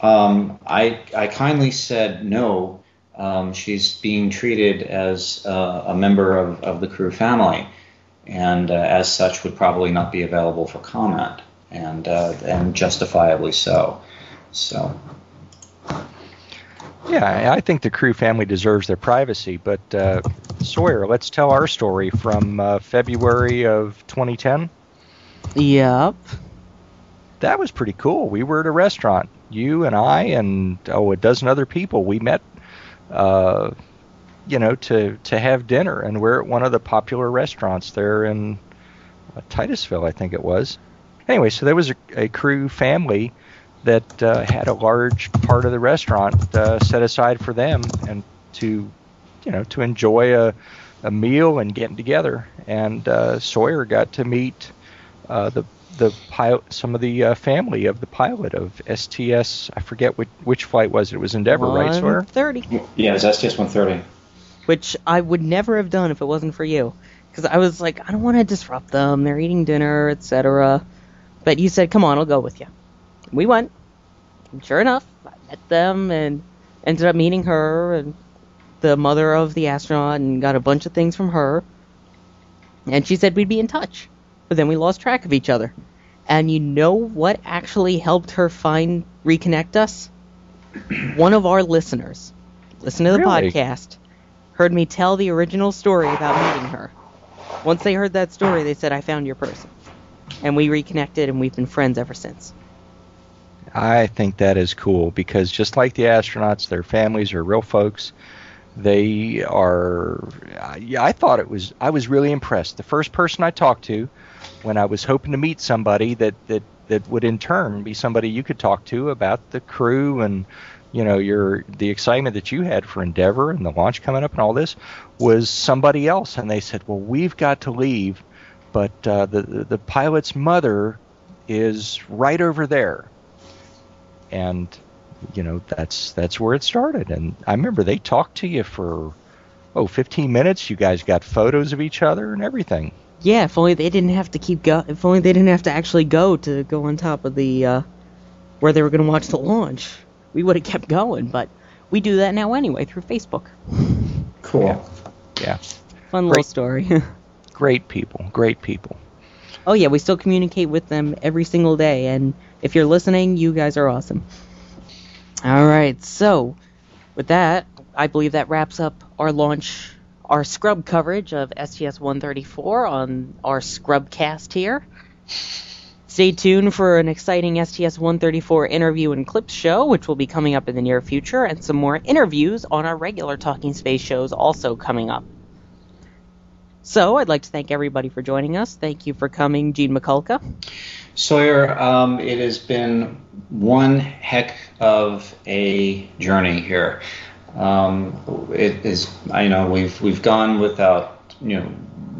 Um, I, I kindly said no. Um, she's being treated as uh, a member of, of the crew family, and uh, as such would probably not be available for comment, and and justifiably so. So. Yeah, I think the crew family deserves their privacy, but uh, Sawyer, let's tell our story from uh, February of 2010. Yep. That was pretty cool. We were at a restaurant, you and I, and oh, a dozen other people. We met uh, you know, to to have dinner, and we're at one of the popular restaurants there in uh, Titusville, I think it was. Anyway, so there was a, a crew family that uh, had a large part of the restaurant uh, set aside for them and to, you know, to enjoy a, a meal and getting together. And uh, Sawyer got to meet uh, the the pilot, some of the uh, family of the pilot of STS. I forget which which flight was it. It was Endeavor, right, Sawyer? 130. Yeah, it's STS 130. which I would never have done if it wasn't for you. Because I was like, I don't want to disrupt them. They're eating dinner, etc. But you said, come on, I'll go with you. We went. And sure enough, I met them and ended up meeting her and the mother of the astronaut and got a bunch of things from her. And she said we'd be in touch. But then we lost track of each other. And you know what actually helped her find reconnect us? One of our listeners. Listen to the Really? podcast heard me tell the original story about meeting her. Once they heard that story, they said, I found your person. And we reconnected, and we've been friends ever since. I think that is cool because just like the astronauts, their families are real folks. They are. I thought it was. I was really impressed. The first person I talked to, when I was hoping to meet somebody that that that would in turn be somebody you could talk to about the crew and you know your the excitement that you had for Endeavour and the launch coming up and all this was somebody else, and they said, "Well, we've got to leave, but uh, the the the pilot's mother is right over there." And you know that's that's where it started and i remember they talked to you for oh 15 minutes you guys got photos of each other and everything Yeah, if only they didn't have to keep go. If only they didn't have to actually go to go on top of the uh, where they were going to watch the launch. We would have kept going, but we do that now anyway through Facebook. Cool. yeah Fun little story. great people great people oh yeah, we still communicate with them every single day, and if you're listening, you guys are awesome. All right, so with that, I believe that wraps up our launch, our scrub coverage of STS-134 on our Scrubcast here. Stay tuned for an exciting STS-134 interview and clips show, which will be coming up in the near future, and some more interviews on our regular Talking Space shows also coming up. So, I'd like to thank everybody for joining us. Thank you for coming, Gene Mikulka. Sawyer, um, it has been one heck of a journey here. Um, it is, I know we've we've gone without, you know,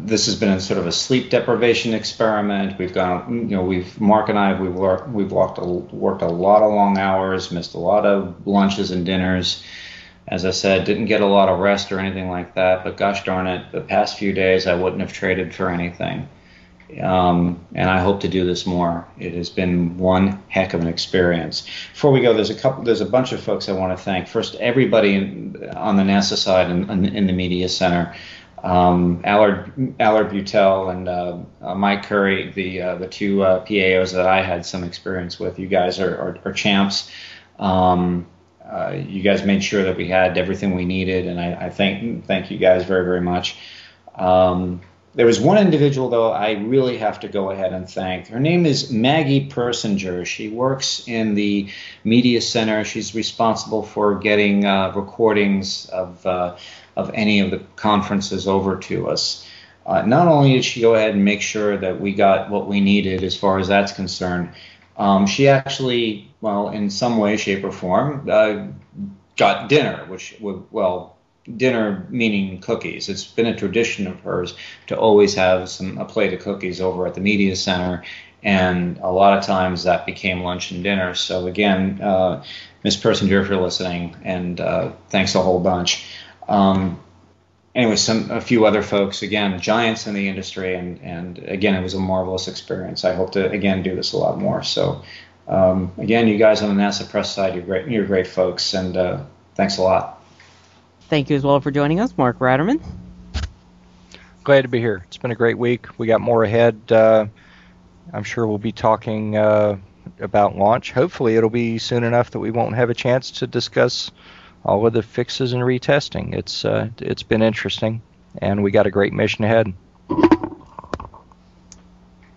this has been a sort of a sleep deprivation experiment. We've gone, you know, we've Mark and I we've worked we've walked a, worked a lot of long hours, missed a lot of lunches and dinners. As I said, didn't get a lot of rest or anything like that. But gosh darn it, the past few days I wouldn't have traded for anything um, and I hope to do this more. It has been one heck of an experience. Before we go, there's a couple, there's a bunch of folks I want to thank. First, everybody in, on the NASA side and in, in, the media center. Um, Allard, Allard Beutel and uh, uh, Mike Curie, the uh, the two uh, PAOs that I had some experience with. You guys are, are, are champs. Um, uh, you guys made sure that we had everything we needed, and I, I thank thank you guys very very much. Um, there was one individual, though, I really have to go ahead and thank. Her name is Maggie Persinger. She works in the media center. She's responsible for getting uh, recordings of uh, of any of the conferences over to us. Uh, not only did she go ahead and make sure that we got what we needed as far as that's concerned, um, she actually, well, in some way, shape, or form, uh, got dinner, which, well, dinner meaning cookies. It's been a tradition of hers to always have some a plate of cookies over at the media center, and a lot of times that became lunch and dinner. So again, uh, Miss Persinger, if you're listening, and uh, thanks a whole bunch. Um, anyway, some a few other folks again, giants in the industry, and and again, it was a marvelous experience. I hope to again do this a lot more. So. Um, again, you guys on the NASA press side, you're great. You're great folks, and uh, thanks a lot. Thank you as well for joining us, Mark Ratterman. Glad to be here. It's been a great week. We got more ahead. Uh, I'm sure we'll be talking uh, about launch. Hopefully, it'll be soon enough that we won't have a chance to discuss all of the fixes and retesting. It's uh, it's been interesting, and we got a great mission ahead.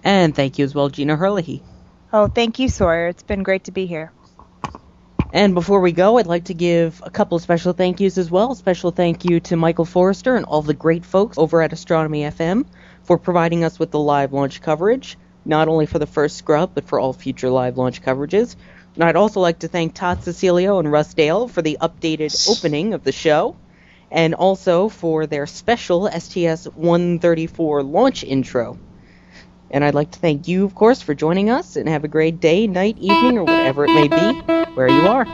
And thank you as well, Gina Herlihy. Oh, thank you, Sawyer. It's been great to be here. And before we go, I'd like to give a couple of special thank yous as well. Special thank you to Michael Forrester and all the great folks over at Astronomy FM for providing us with the live launch coverage, not only for the first scrub, but for all future live launch coverages. And I'd also like to thank Todd Cecilio and Russ Dale for the updated opening of the show, and also for their special STS 134 launch intro. And I'd like to thank you, of course, for joining us, and have a great day, night, evening, or whatever it may be, where you are.